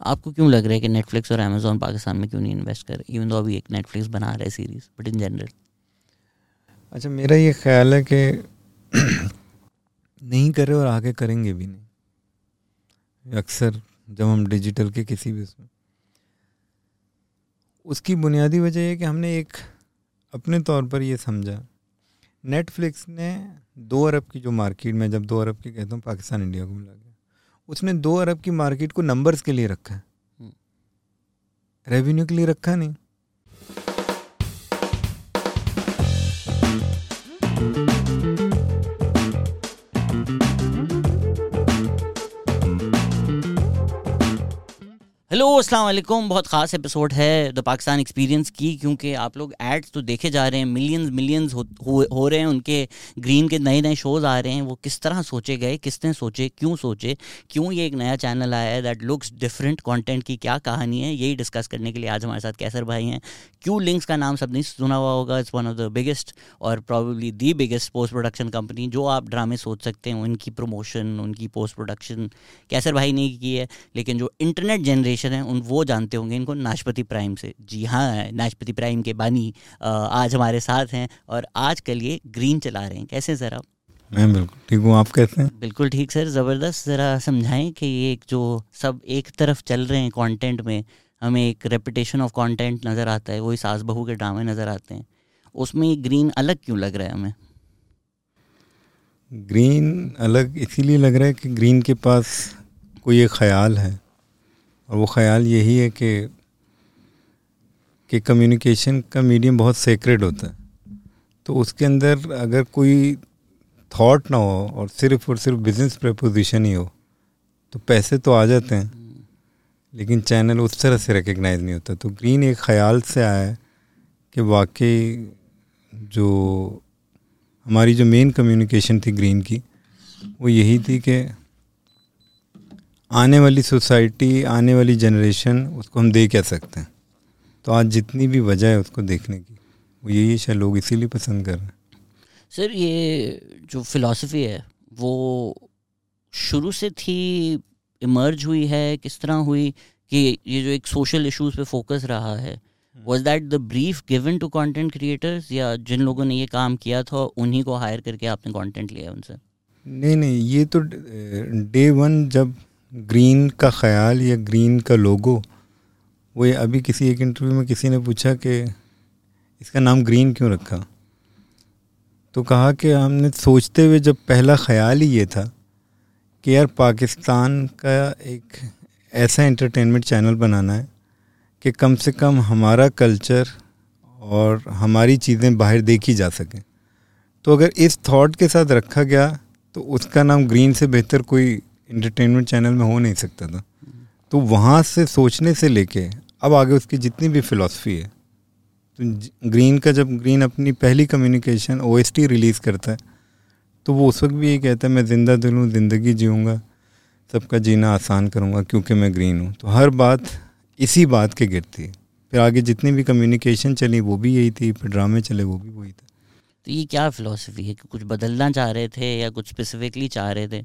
आपको क्यों लग रहा है कि नेटफ्लिक्स और अमेजोन पाकिस्तान में क्यों नहीं इन्वेस्ट कर इवन दो अभी एक नेटफ्लिक्स बना रहा सीरीज़ बट इन जनरल अच्छा मेरा ये ख्याल है कि नहीं करे और आगे करेंगे भी नहीं। अक्सर जब हम डिजिटल के किसी भी उसमें। उसकी बुनियादी वजह यह कि हमने एक अपने तौर पर ये समझा। नेटफ्लिक्स ने दो अरब की जो मार्केट में, जब दो अरब की कहता हूँ पाकिस्तान इंडिया को मिला उसने दो अरब की मार्केट को नंबर्स के लिए रखा है रेवेन्यू हम्म। के लिए रखा नहीं हेलो अस्सलाम वालेकुम। बहुत ख़ास एपिसोड है द पाकिस्तान एक्सपीरियंस की क्योंकि आप लोग एड्स तो देखे जा रहे हैं मिलियंस मिलियंस हो, हो, हो रहे हैं उनके ग्रीन के नए नए शोज़ आ रहे हैं। वो किस तरह सोचे गए किसने सोचे क्यों सोचे क्यों ये एक नया चैनल आया है दैट लुक्स डिफरेंट कंटेंट की क्या कहानी है यही डिस्कस करने के लिए आज हमारे साथ कैसर भाई हैं। क्यों लिंक्स का नाम सब नहीं सुना हुआ होगा it's one of the biggest और probably the biggest post production company जो आप ड्रामे सोच सकते हैं उनकी प्रमोशन उनकी पोस्ट प्रोडक्शन कैसर भाई ने की है लेकिन जो इंटरनेट जनरेशन है उन वो जानते होंगे इनको नाशपति प्राइम से। जी हाँ नाशपति प्राइम के बानी आज हमारे साथ हैं और आज कल ये ग्रीन चला रहे हैं। कैसे सर आप? मैं बिल्कुल ठीक हूँ। आप कैसे हैं? बिल्कुल ठीक सर। ज़बरदस्त ज़रा समझाएँ कि ये एक जो सब एक तरफ़ चल रहे हैं कंटेंट में हमें एक रेपुटेशन ऑफ़ कंटेंट नज़र आता है वही सास बहू के ड्रामे नज़र आते हैं। उसमें ग्रीन अलग क्यों लग रहा है हमें? ग्रीन अलग इसीलिए लग रहा है कि ग्रीन के पास कोई एक ख्याल है। और वो ख्याल यही है कि कि कम्युनिकेशन का मीडियम बहुत सेक्रेड होता है। तो उसके अंदर अगर कोई थॉट ना हो और सिर्फ़ और सिर्फ़ बिज़नेस प्रपोजिशन ही हो तो पैसे तो आ जाते हैं। लेकिन चैनल उस तरह से रिकग्नाइज नहीं होता। तो ग्रीन एक ख्याल से आया है कि वाकई जो हमारी जो मेन कम्युनिकेशन थी ग्रीन की, वो यही थी कि आने वाली सोसाइटी आने वाली जनरेशन उसको हम दे क्या सकते हैं? तो आज जितनी भी वजह है उसको देखने की वो यही शायद लोग इसीलिए पसंद कर रहे हैं। सर ये जो फिलॉसफी है वो शुरू से थी इमर्ज हुई है किस तरह हुई कि ये जो एक सोशल इश्यूज़ पे फोकस रहा है was that the brief given to content creators या जिन लोगों ने ये काम किया था उन्हीं को हायर करके आपने कंटेंट लिया उनसे? नहीं नहीं ये तो डे वन जब ग्रीन का ख्याल या ग्रीन का लोगो, वो अभी किसी एक इंटरव्यू में किसी ने पूछा कि इसका नाम ग्रीन क्यों रखा? तो कहा कि हमने सोचते हुए जब पहला ख्याल ही ये था कि यार पाकिस्तान का एक ऐसा एंटरटेनमेंट चैनल बनाना है कि कम से कम हमारा कल्चर और हमारी चीज़ें बाहर देखी जा सकें। तो अगर इस थॉट के साथ रखा गया तो उसका नाम ग्रीन से बेहतर कोई इंटरटेनमेंट चैनल में हो नहीं सकता था। तो वहाँ से सोचने से लेके अब आगे उसकी जितनी भी फ़िलासफ़ी है तो ग्रीन का जब ग्रीन अपनी पहली कम्युनिकेशन ओएसटी रिलीज़ करता है तो वो उस वक्त भी ये कहता है, मैं ज़िंदा दिल हूँ, ज़िंदगी जीऊँगा, सबका जीना आसान करूँगा क्योंकि मैं ग्रीन हूँ। तो हर बात इसी बात के गिरती है। फिर आगे जितनी भी कम्युनिकेशन चली, वो भी यही थी, फिर ड्रामे चले, वो भी वही था। तो ये क्या फ़िलासफ़ी है कि कुछ बदलना चाह रहे थे या कुछ स्पेसिफिकली चाह रहे थे?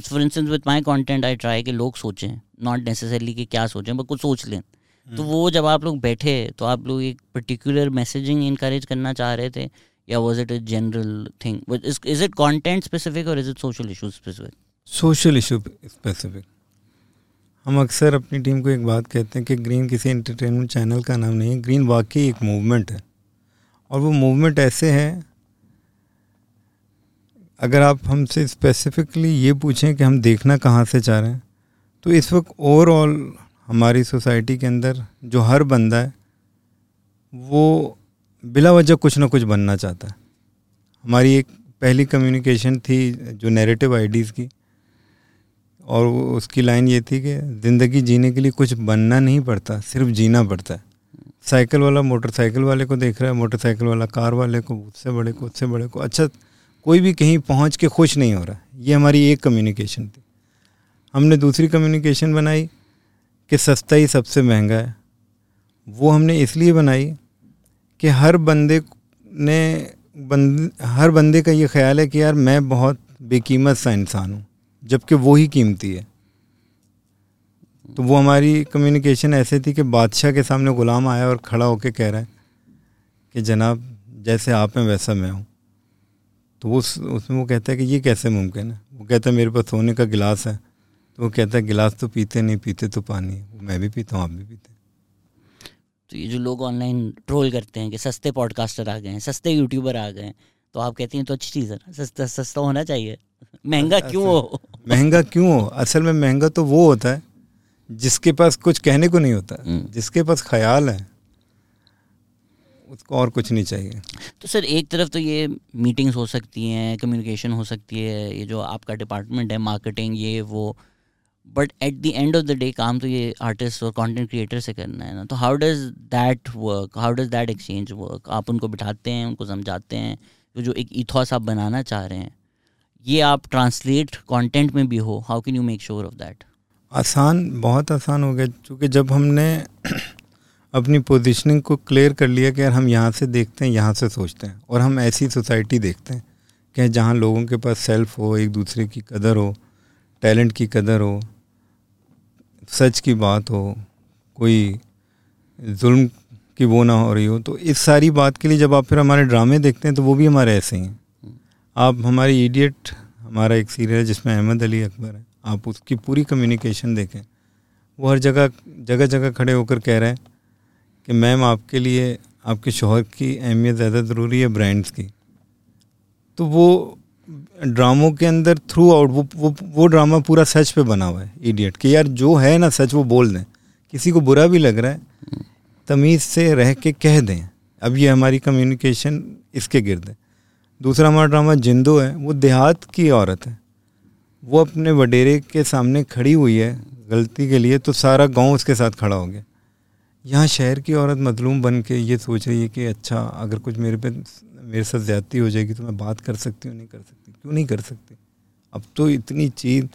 For instance with my content I try कि लोग सोचें नॉट नेसेसरली कि क्या सोचें बट कुछ सोच लें। तो hmm. वो जब आप लोग बैठे तो आप लोग एक पर्टिकुलर मैसेजिंग इंकरेज करना चाह रहे थे या was it a general thing is it content specific और is it social issue specific social issue specific हम अक्सर अपनी टीम को एक बात कहते हैं कि ग्रीन किसी एंटरटेनमेंट चैनल का नाम नहीं है ग्रीन वाकई एक मूवमेंट है। और वो मूवमेंट ऐसे है अगर आप हमसे स्पेसिफिकली ये पूछें कि हम देखना कहाँ से चाह रहे हैं तो इस वक्त ओवरऑल हमारी सोसाइटी के अंदर जो हर बंदा है, वो बिला वजह कुछ ना कुछ बनना चाहता है। हमारी एक पहली कम्युनिकेशन थी जो नैरेटिव आईडीज़ की, और उसकी लाइन ये थी कि ज़िंदगी जीने के लिए कुछ बनना नहीं पड़ता, सिर्फ़ जीना पड़ता है। साइकिल वाला मोटरसाइकिल वाले को देख रहा है, मोटरसाइकिल वाला कार वाले को, उससे बड़े को, उससे बड़े को। अच्छा कोई भी कहीं पहुँच के खुश नहीं हो रहा। ये हमारी एक कम्युनिकेशन थी। हमने दूसरी कम्युनिकेशन बनाई कि सस्ता ही सबसे महँगा है। वो हमने इसलिए बनाई कि हर बंदे ने बंद, हर बंदे का ये ख्याल है कि यार मैं बहुत बेकीमत सा इंसान हूँ, जबकि वो ही कीमती है। तो वो हमारी कम्युनिकेशन ऐसे थी कि बादशाह के सामने गुलाम आया और खड़ा होकर कह रहा है कि जनाब, जैसे आप हैं वैसा मैं हूँ। तो वो उसमें वो कहता है कि ये कैसे मुमकिन है? वो कहता है मेरे पास सोने का गिलास है। तो वो कहता है गिलास तो पीते नहीं पीते तो पानी मैं भी पीता हूँ आप भी पीते तो ये जो लोग ऑनलाइन ट्रोल करते हैं कि सस्ते पॉडकास्टर आ गए हैं सस्ते यूट्यूबर आ गए हैं तो आप कहती हैं तो अच्छी चीज़ है ना सस्ता सस्ता होना चाहिए। महँगा क्यों हो? महँगा क्यों हो? असल में महँगा तो वो होता है जिसके पास कुछ कहने को नहीं होता हम्म। जिसके पास ख्याल है। उसको और कुछ नहीं चाहिए। तो सर एक तरफ़ तो ये मीटिंग्स हो सकती हैं कम्युनिकेशन हो सकती है ये जो आपका डिपार्टमेंट है मार्केटिंग ये वो। But at the end of the day काम तो ये आर्टिस्ट और कंटेंट क्रिएटर से करना है ना। तो how does that work how does that exchange work आप उनको बिठाते हैं उनको समझाते हैं तो जो एक इथॉस आप बनाना चाह रहे हैं ये आप ट्रांसलेट कंटेंट में भी हो how can you make sure of that आसान बहुत आसान हो गया क्योंकि जब हमने अपनी पोजीशनिंग को क्लियर कर लिया कि यार हम यहाँ से देखते हैं, यहाँ से सोचते हैं और हम ऐसी सोसाइटी देखते हैं कि जहाँ लोगों के पास सेल्फ हो, एक दूसरे की कदर हो टैलेंट की कदर हो, सच की बात हो, कोई जुल्म की वो ना हो रही हो तो इस सारी बात के लिए जब आप फिर हमारे ड्रामे देखते हैं तो वो भी हमारे ऐसे ही हैं। आप हमारी इडियट हमारा एक सीरियल है जिसमें अहमद अली अकबर है, आप उसकी पूरी कम्युनिकेशन देखें, वो हर जगह जगह जगह खड़े होकर कह रहे हैं कि मैम, आपके लिए आपके शोहर की अहमियत ज़्यादा ज़रूरी है ब्रांड्स की। तो वो ड्रामों के अंदर थ्रू आउट वो वो वो ड्रामा पूरा सच पे बना हुआ है इडियट कि यार जो है ना सच वो बोल दें। किसी को बुरा भी लग रहा है, तमीज़ से रह के कह दें। अब ये हमारी कम्युनिकेशन इसके गिरद है। दूसरा हमारा ड्रामा जिंदो है, वो देहात की औरत है। वो अपने वडेरे के सामने खड़ी हुई है, गलती के लिए तो सारा गाँव उसके साथ खड़ा हो गया। यहाँ शहर की औरत मजलूम बन के ये सोच रही है कि अच्छा अगर कुछ मेरे पे, मेरे साथ ज़्यादती हो जाएगी तो मैं बात कर सकती हूँ, नहीं कर सकती? क्यों नहीं कर सकती? अब तो इतनी चीज़,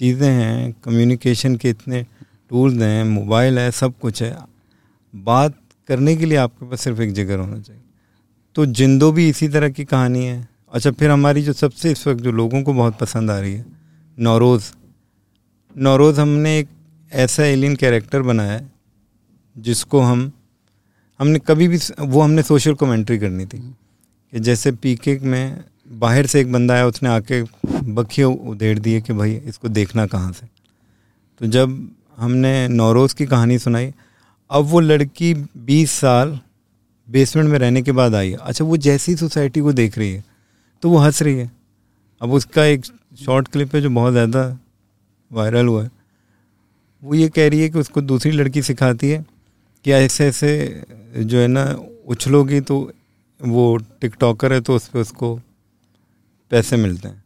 चीज़ें हैं कम्युनिकेशन के इतने टूल्स हैं मोबाइल है, सब कुछ है। बात करने के लिए आपके पास सिर्फ़ एक जगह होना चाहिए। तो जिंदो भी इसी तरह की कहानी है। अच्छा फिर हमारी जो सबसे इस वक्त जो लोगों को बहुत पसंद आ रही है, नौरोज़। नौरोज़ हमने एक ऐसा एलियन कैरेक्टर बनाया है जिसको हम, हमने कभी भी वो हमने सोशल कमेंट्री करनी थी कि जैसे पीके में बाहर से एक बंदा आया, उसने आके बखिए उधेड़ दिए कि भाई इसको देखना कहाँ से। तो जब हमने नौरोज़ की कहानी सुनाई, अब वो लड़की बीस साल बेसमेंट में रहने के बाद आई। अच्छा वो जैसी सोसाइटी को देख रही है तो वो हंस रही है। अब उसका एक शॉर्ट क्लिप है जो बहुत ज़्यादा वायरल हुआ है। वो ये कह रही है कि उसको दूसरी लड़की सिखाती है कि ऐसे ऐसे जो है ना, उछलोगी तो वो टिकटॉकर है तो उस पर उसको पैसे मिलते हैं।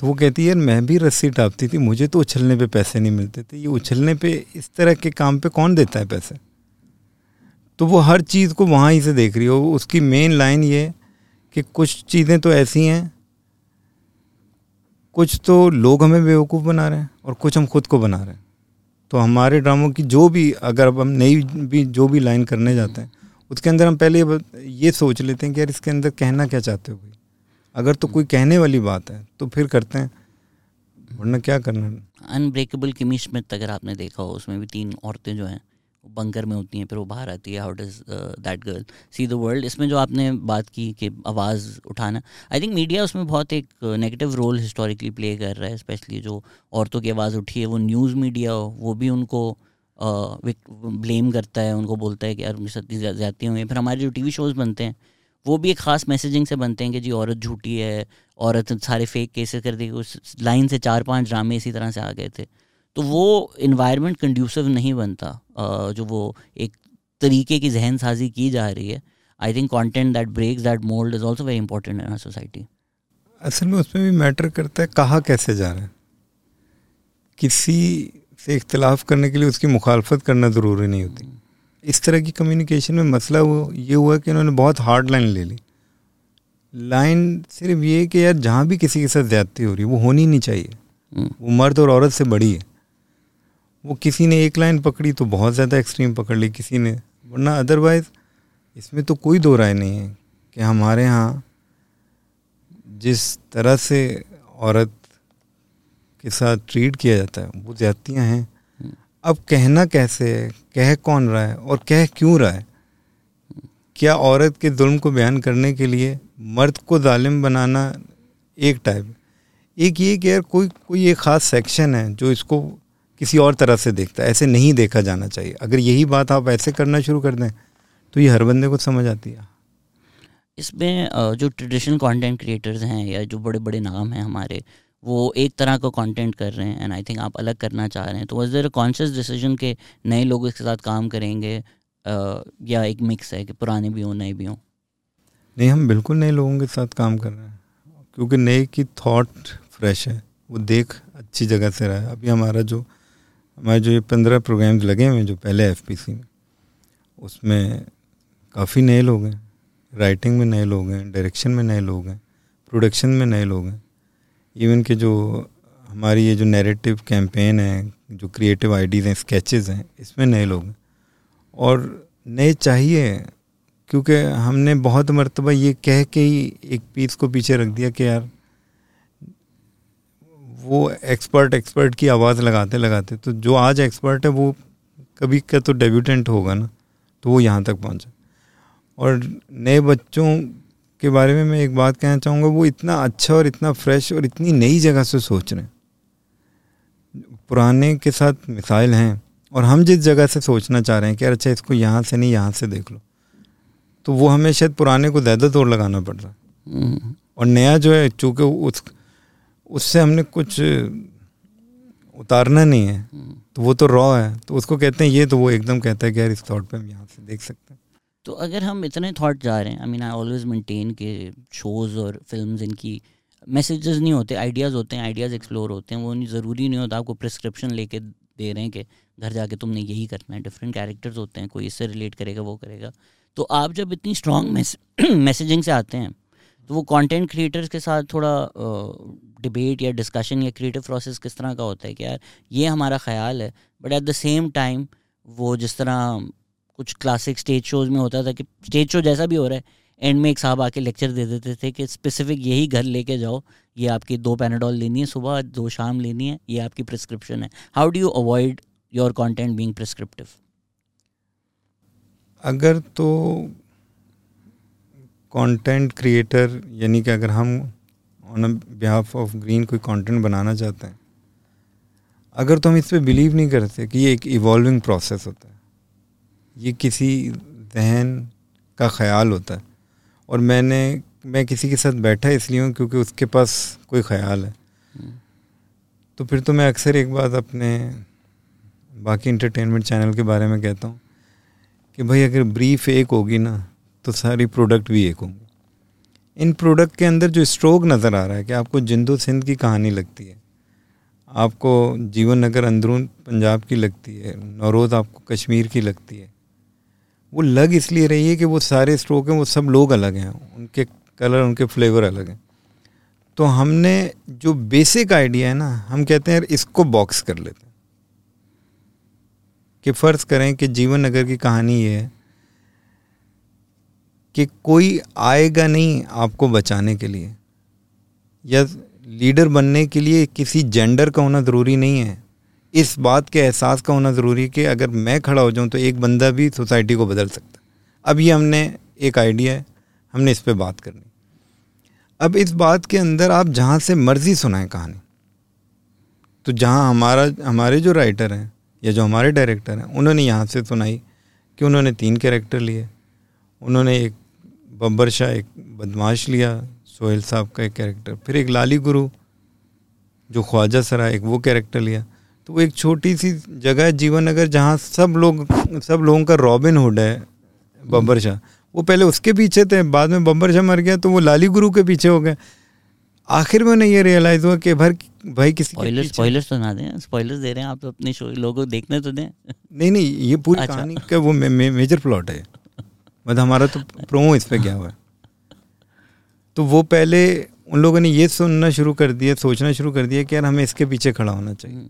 तो वो कहती है, यार, मैं भी रस्सी टापती थी, मुझे तो उछलने पे पैसे नहीं मिलते थे। ये उछलने पे, इस तरह के काम पे कौन देता है पैसे? तो वो हर चीज़ को वहाँ ही से देख रही हो। उसकी मेन लाइन ये कि कुछ चीज़ें तो ऐसी हैं, कुछ तो लोग हमें बेवकूफ़ बना रहे हैं और कुछ हम खुद को बना रहे हैं। तो हमारे ड्रामों की जो भी, अगर अब हम नई भी, जो भी लाइन करने जाते हैं, उसके अंदर हम पहले ये सोच लेते हैं कि यार इसके अंदर कहना क्या चाहते हो भाई? अगर तो कोई कहने वाली बात है तो फिर करते हैं। वरना क्या करना अनब्रेकेबल किमिश में अगर आपने देखा हो, उसमें भी तीन औरतें जो हैं बंकर में होती हैं फिर वो बाहर आती है how does that girl see the world इसमें जो आपने बात की कि आवाज़ उठाना आई थिंक मीडिया उसमें बहुत एक नेगेटिव रोल हिस्टोरिकली प्ले कर रहा है स्पेशली जो औरतों की आवाज़ उठी है वो न्यूज़ मीडिया हो वो भी उनको ब्लेम uh, करता है उनको बोलता है कि यार उनकी सत्ती ज़्यादा हुई हैं। फिर हमारे जो टी वी शोज़ बनते हैं वो भी एक ख़ास मैसेजिंग से बनते हैं कि जी औरत झूठी है औरत सारे फेक केसेस कर दी उस लाइन से चार पाँच ड्रामे इसी तरह से आ गए थे। तो वो इन्वायरमेंट कंड्यूसिव नहीं बनता जो वो एक तरीके की जहन साजी की जा रही है। I think content that breaks that mould is also very important in society असल में उसमें भी मैटर करता है कहाँ कैसे जा रहे हैं। किसी से इख्तलाफ करने के लिए उसकी मुखालफत करना ज़रूरी नहीं होती। इस तरह की कम्युनिकेशन में मसला वो ये हुआ कि उन्होंने बहुत हार्ड लाइन ले ली। लाइन सिर्फ़ ये कि यार जहाँ भी किसी के साथ ज़्यादती हो रही है वो होनी नहीं चाहिए। हम्म। वो मर्द और औरत से बड़ी है। वो किसी ने एक लाइन पकड़ी तो बहुत ज़्यादा एक्सट्रीम पकड़ ली किसी ने। वरना अदरवाइज़ इसमें तो कोई दो राय नहीं है कि हमारे यहाँ जिस तरह से औरत के साथ ट्रीट किया जाता है, वो ज़्यादतियाँ हैं। अब कहना कैसे है, कह कौन रहा है और कह क्यों रहा है? क्या औरत के जुल्म को बयान करने के लिए मर्द को ालिम बनाना एक टाइप एक ये कि यार कोई कोई एक ख़ास सेक्शन है जो इसको किसी और तरह से देखता है। ऐसे नहीं देखा जाना चाहिए। अगर यही बात आप ऐसे करना शुरू कर दें तो ये हर बंदे को समझ आती है। इसमें जो ट्रेडिशनल कंटेंट क्रिएटर्स हैं या जो बड़े बड़े नाम हैं हमारे वो एक तरह का कंटेंट कर रहे हैं एंड आई थिंक आप अलग करना चाह रहे हैं। तो वॉज़ देर कॉन्शियस डिसीज़न के नए लोग इसके साथ काम करेंगे या एक मिक्स है कि पुराने भी हों नए भी हों? नहीं हम बिल्कुल नए लोगों के साथ काम कर रहे हैं क्योंकि नए की थॉट फ्रेश है। वो देख अच्छी जगह से रहा है। अभी हमारा जो हमारे जो ये पंद्रह प्रोग्राम्स लगे हुए हैं, जो पहले एफपीसी में, उसमें काफ़ी नए लोग हैं। राइटिंग में नए लोग हैं डायरेक्शन में नए लोग हैं प्रोडक्शन में नए लोग हैं। इवन के जो हमारी ये जो नैरेटिव कैंपेन है, जो क्रिएटिव आइडियाज़ हैं स्केचेस हैं, इसमें नए लोग हैं। और नए चाहिए क्योंकि हमने बहुत मरतबा ये कह के ही एक पीस को पीछे रख दिया कि यार वो एक्सपर्ट एक्सपर्ट की आवाज़ लगाते लगाते तो जो आज एक्सपर्ट है वो कभी का तो डेब्यूटेंट होगा ना तो वो यहाँ तक पहुँचा। और नए बच्चों के बारे में मैं एक बात कहना चाहूँगा वो इतना अच्छा और इतना फ्रेश और इतनी नई जगह से सोच रहे हैं। पुराने के साथ मिसाइल हैं और हम जिस जगह से सोचना चाह रहे हैं कि यार अच्छा इसको यहाँ से नहीं यहाँ से देख लो तो वो हमें शायद पुराने को ज़्यादा तोड़ लगाना पड़ रहा है। हम्म। और नया जो है चूँकि उस उससे हमने कुछ उतारना नहीं है। तो वो तो रॉ है। तो उसको कहते हैं, ये तो वो एकदम कहता है कि यार इस थॉट पे हम यहाँ से देख सकते हैं। तो अगर हम इतने थॉट जा रहे हैं I mean I always maintain के शोज़ और फिल्म्स इनकी मैसेजेस नहीं होते आइडियाज़ होते हैं आइडियाज़ एक्सप्लोर होते हैं, वो नहीं, ज़रूरी नहीं होता, आपको प्रिस्क्रिप्शन लेके दे रहे हैं कि घर जाके तुमने यही करना है डिफरेंट कैरेक्टर्स होते हैं, कोई इससे रिलेट करेगा, वो करेगा। तो आप जब इतनी स्ट्रॉन्ग मैसेजिंग से आते हैं तो वो कंटेंट क्रिएटर्स के साथ थोड़ा डिबेट या डिस्कशन या क्रिएटिव प्रोसेस किस तरह का होता है कि यार, ये हमारा ख्याल है but at the same time वो जिस तरह कुछ क्लासिक स्टेज शोज़ में होता था कि स्टेज शो जैसा भी हो रहा है एंड में एक साहब आके लेक्चर दे देते थे कि स्पेसिफिक यही घर लेके जाओ, ये आपकी दो पैनाडॉल लेनी है, सुबह दो शाम लेनी है, ये आपकी प्रिस्क्रिप्शन है। How do you avoid your content being prescriptive अगर तो कंटेंट क्रिएटर यानी कि अगर हम ऑन बिहाफ ऑफ़ ग्रीन कोई कंटेंट बनाना चाहते हैं? अगर तो हम इस पर बिलीव नहीं करते कि ये एक इवॉल्विंग प्रोसेस होता है। ये किसी जहन का ख्याल होता है। और मैंने, मैं किसी के साथ बैठा इसलिए हूँ क्योंकि उसके पास कोई ख्याल है। तो फिर तो मैं अक्सर एक बात अपने बाकी इंटरटेनमेंट चैनल के बारे में कहता हूँ कि भाई अगर ब्रीफ एक होगी ना तो सारी प्रोडक्ट भी एक होंगी। इन प्रोडक्ट के अंदर जो स्ट्रोक नज़र आ रहा है कि आपको जिंदो सिंध की कहानी लगती है। आपको जीवन नगर अंदरून पंजाब की लगती है नौरोज़ आपको कश्मीर की लगती है। वो लग इसलिए रही है कि वो सारे स्ट्रोक हैं, वो सब लोग अलग हैं, उनके कलर उनके फ्लेवर अलग हैं। तो हमने जो बेसिक आइडिया है ना, हम कहते हैं यार इसको बॉक्स कर लेते हैं। कि फ़र्ज़ करें कि जीवन नगर की कहानी ये है कि कोई आएगा नहीं आपको बचाने के लिए, या लीडर बनने के लिए किसी जेंडर का होना ज़रूरी नहीं है। इस बात के एहसास का होना ज़रूरी है कि अगर मैं खड़ा हो जाऊँ तो एक बंदा भी सोसाइटी को बदल सकता अब ये हमने एक आइडिया है, हमने इस पर बात करनी। अब इस बात के अंदर आप जहाँ से मर्ज़ी सुनाएँ कहानी। तो जहाँ हमारा, हमारे जो राइटर हैं, या जो हमारे डायरेक्टर हैं, उन्होंने यहाँ से सुनाई कि उन्होंने तीन कैरेक्टर लिए, उन्होंने एक बब्बर शाह एक बदमाश लिया सोहेल साहब का एक कैरेक्टर फिर एक लाली गुरु जो ख्वाजा सरा एक वो कैरेक्टर लिया। तो वो एक छोटी सी जगह है जीवन नगर जहाँ सब लोग सब लोगों का रॉबिन हुड है बब्बर शाह वो पहले उसके पीछे थे बाद में बब्बर शाह मर गया तो वो लाली गुरु के पीछे हो गए। आखिर में उन्हें ये रियलाइज़ हुआ कि भर भाई किसी स्पॉयलर्स स्पॉयलर्स तो ना दें स्पॉयलर्स दे रहे हैं आप तो अपने शो लोगों को देखने तो दें। नहीं नहीं ये पूरी अच्छा। कहानी का वो मे, मे, मेजर प्लॉट है। मतलब हमारा तो प्रोमो इस पे गया हुआ है। तो वो पहले उन लोगों ने ये सुनना शुरू कर दिया सोचना शुरू कर दिया कि यार हमें इसके पीछे खड़ा होना चाहिए। हम्म।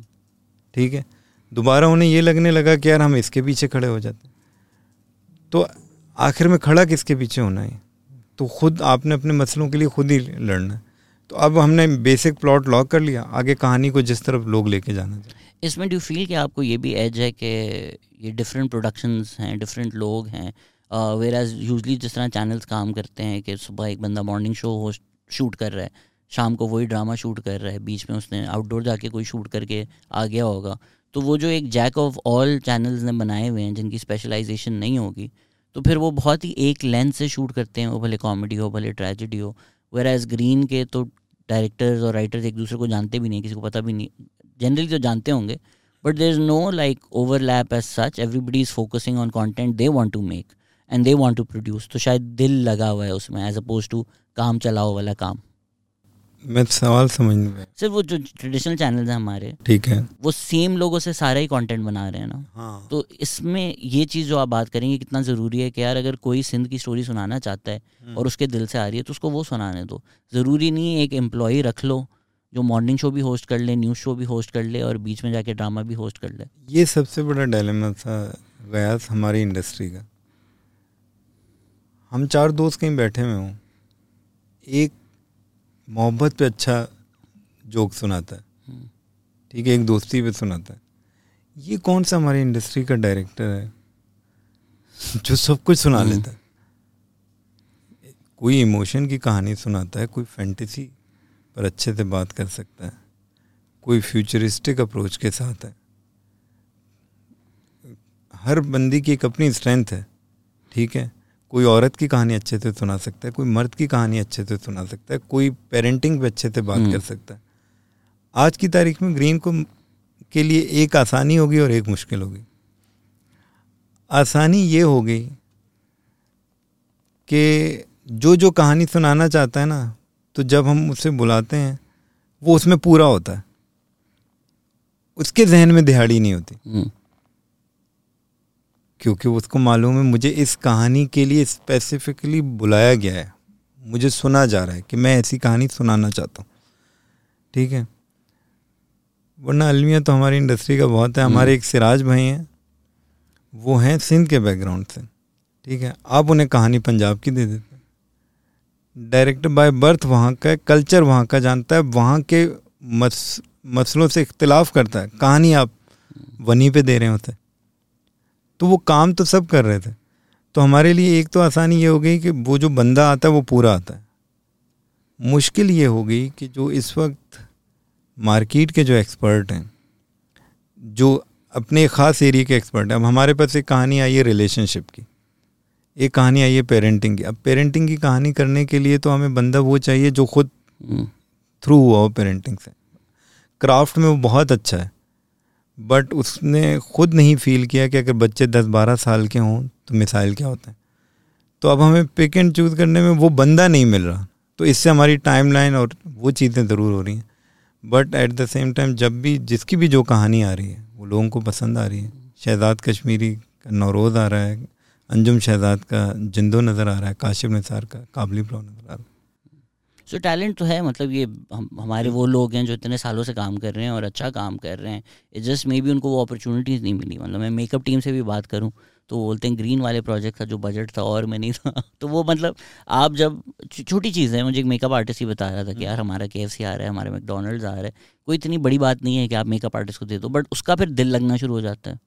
ठीक है? दोबारा उन्हें ये लगने लगा कि यार हम इसके पीछे खड़े हो जाते तो आखिर में खड़ा किसके पीछे होना है? तो खुद आपने अपने मसलों के लिए खुद ही लड़ना है। तो अब हमने बेसिक प्लॉट लॉक कर लिया आगे कहानी को जिस तरफ़ लोग लेके जाना चाहिए इसमें डू फील कि आपको ये भी एज है कि ये डिफरेंट प्रोडक्शंस हैं डिफरेंट लोग हैं वेर एज यूजली जिस तरह चैनल्स काम करते हैं कि सुबह एक बंदा मॉर्निंग शो हो शूट कर रहा है, शाम को वही ड्रामा शूट कर रहा है, बीच में उसने आउटडोर जाके कोई शूट करके आ गया होगा। तो वो जो एक जैक ऑफ़ ऑल चैनल्स ने बनाए हुए हैं, जिनकी स्पेशलाइजेशन नहीं होगी तो फिर वो बहुत ही एक लेंथ से शूट करते हैं, वो भले कॉमेडी हो, भले ट्रेजिडी हो। वेर एज ग्रीन के तो डायरेक्टर्स और राइटर्स एक दूसरे को जानते भी नहीं, किसी को पता भी नहीं। जनरली तो जानते होंगे but there is no like overlap as such everybody is focusing on content they want to make and they want to produce तो शायद दिल लगा हुआ है उसमें एज अपोज टू काम चलाओ वाला काम। मैं सवाल समझ नहीं सिर्फ़ वो जो ट्रेडिशनल चैनल हैं हमारे ठीक है। वो सेम लोगों से सारा ही कंटेंट बना रहे हैं ना। हाँ। तो इसमें ये चीज़ जो आप बात करेंगे कितना ज़रूरी है कि यार अगर कोई सिंध की स्टोरी सुनाना चाहता है हम्म। और उसके दिल से आ रही है तो उसको वो सुनाने दो। ज़रूरी नहीं है एक एम्प्लॉय रख लो जो मॉर्निंग शो भी होस्ट कर ले न्यूज़ शो भी होस्ट कर ले और बीच में जाके ड्रामा भी होस्ट कर ले। ये सबसे बड़ा डायलेमा था गयास हमारी इंडस्ट्री का। हम चार दोस्त कहीं बैठे हुए हों एक मोहब्बत पे अच्छा जोक सुनाता है। हम्म। ठीक है एक दोस्ती पे सुनाता है। ये कौन सा हमारी इंडस्ट्री का डायरेक्टर है जो सब कुछ सुना हम्म। लेता है? कोई इमोशन की कहानी सुनाता है कोई फैंटेसी पर अच्छे से बात कर सकता है कोई फ्यूचरिस्टिक अप्रोच के साथ है। हर बंदी की एक अपनी स्ट्रेंथ है ठीक है? कोई औरत की कहानी अच्छे से सुना सकता है कोई मर्द की कहानी अच्छे से सुना सकता है कोई पेरेंटिंग पे अच्छे से बात हम्म। कर सकता है। आज की तारीख में ग्रीन को के लिए एक आसानी होगी और एक मुश्किल होगी। आसानी ये होगी कि जो जो कहानी सुनाना चाहता है ना तो जब हम उसे बुलाते हैं वो उसमें पूरा होता है। उसके जहन में दिहाड़ी नहीं होती। हम्म, क्योंकि उसको मालूम है मुझे इस कहानी के लिए स्पेसिफिकली बुलाया गया है। मुझे सुना जा रहा है कि मैं ऐसी कहानी सुनाना चाहता हूँ। ठीक है? वरना अलमिया तो हमारी इंडस्ट्री का बहुत है हमारे एक सिराज भाई हैं। वो हैं सिंध के बैकग्राउंड से। ठीक है? आप उन्हें कहानी पंजाब की दे देते हैं। डायरेक्टर बाय बर्थ वहाँ का है कल्चर वहाँ का जानता है वहाँ के मस, मसलों से इख्तलाफ करता है। कहानी आप वहीं पे दे रहे होते तो वो काम तो सब कर रहे थे। तो हमारे लिए एक तो आसानी ये हो गई कि वो जो बंदा आता है वो पूरा आता है। मुश्किल ये हो गई कि जो इस वक्त मार्केट के जो एक्सपर्ट हैं जो अपने ख़ास एरिया के एक्सपर्ट हैं अब हमारे पास एक कहानी आई है रिलेशनशिप की। एक कहानी आई है पेरेंटिंग की। अब पेरेंटिंग की कहानी करने के लिए तो हमें बंदा वो चाहिए जो खुद हम्म, थ्रू हुआ हो पेरेंटिंग से। क्राफ्ट में वो बहुत अच्छा है। बट उसने खुद नहीं फील किया कि अगर बच्चे दस बारह साल के हों तो मिसाइल क्या होते हैं? तो अब हमें पिक एंड चूज़ करने में वो बंदा नहीं मिल रहा। तो इससे हमारी टाइमलाइन और वो चीज़ें ज़रूर हो रही हैं। But at the same time जब भी जिसकी भी जो कहानी आ रही है, वो लोगों को पसंद आ रही है। शहजाद कश्मीरी का नौरोज़ आ रहा है, अंजुम शहजाद का जिंदो नज़र आ रहा है, काशिफ निसार का काबली प्रो नज़र आ रहा है। सो टैलेंट तो है मतलब ये हम हमारे वो लोग हैं जो इतने सालों से काम कर रहे हैं और अच्छा काम कर रहे हैं। जस्ट मे बी उनको वो अपॉर्चुनिटीज़ नहीं मिली। मतलब मैं मेकअप टीम से भी बात करूँ तो बोलते हैं ग्रीन वाले प्रोजेक्ट का जो बजट था और में नहीं था। तो वो मतलब आप जब छोटी चीज़ है मुझे एक मेकअप आर्टिस्ट ही बता रहा था कि यार हमारा के आ रहा है हमारे मैकडोनल्ड्स आ रहा है। कोई इतनी बड़ी बात नहीं है कि आप मेकअप आर्टिस्ट को दे दो बट उसका फिर दिल लगना शुरू हो जाता है।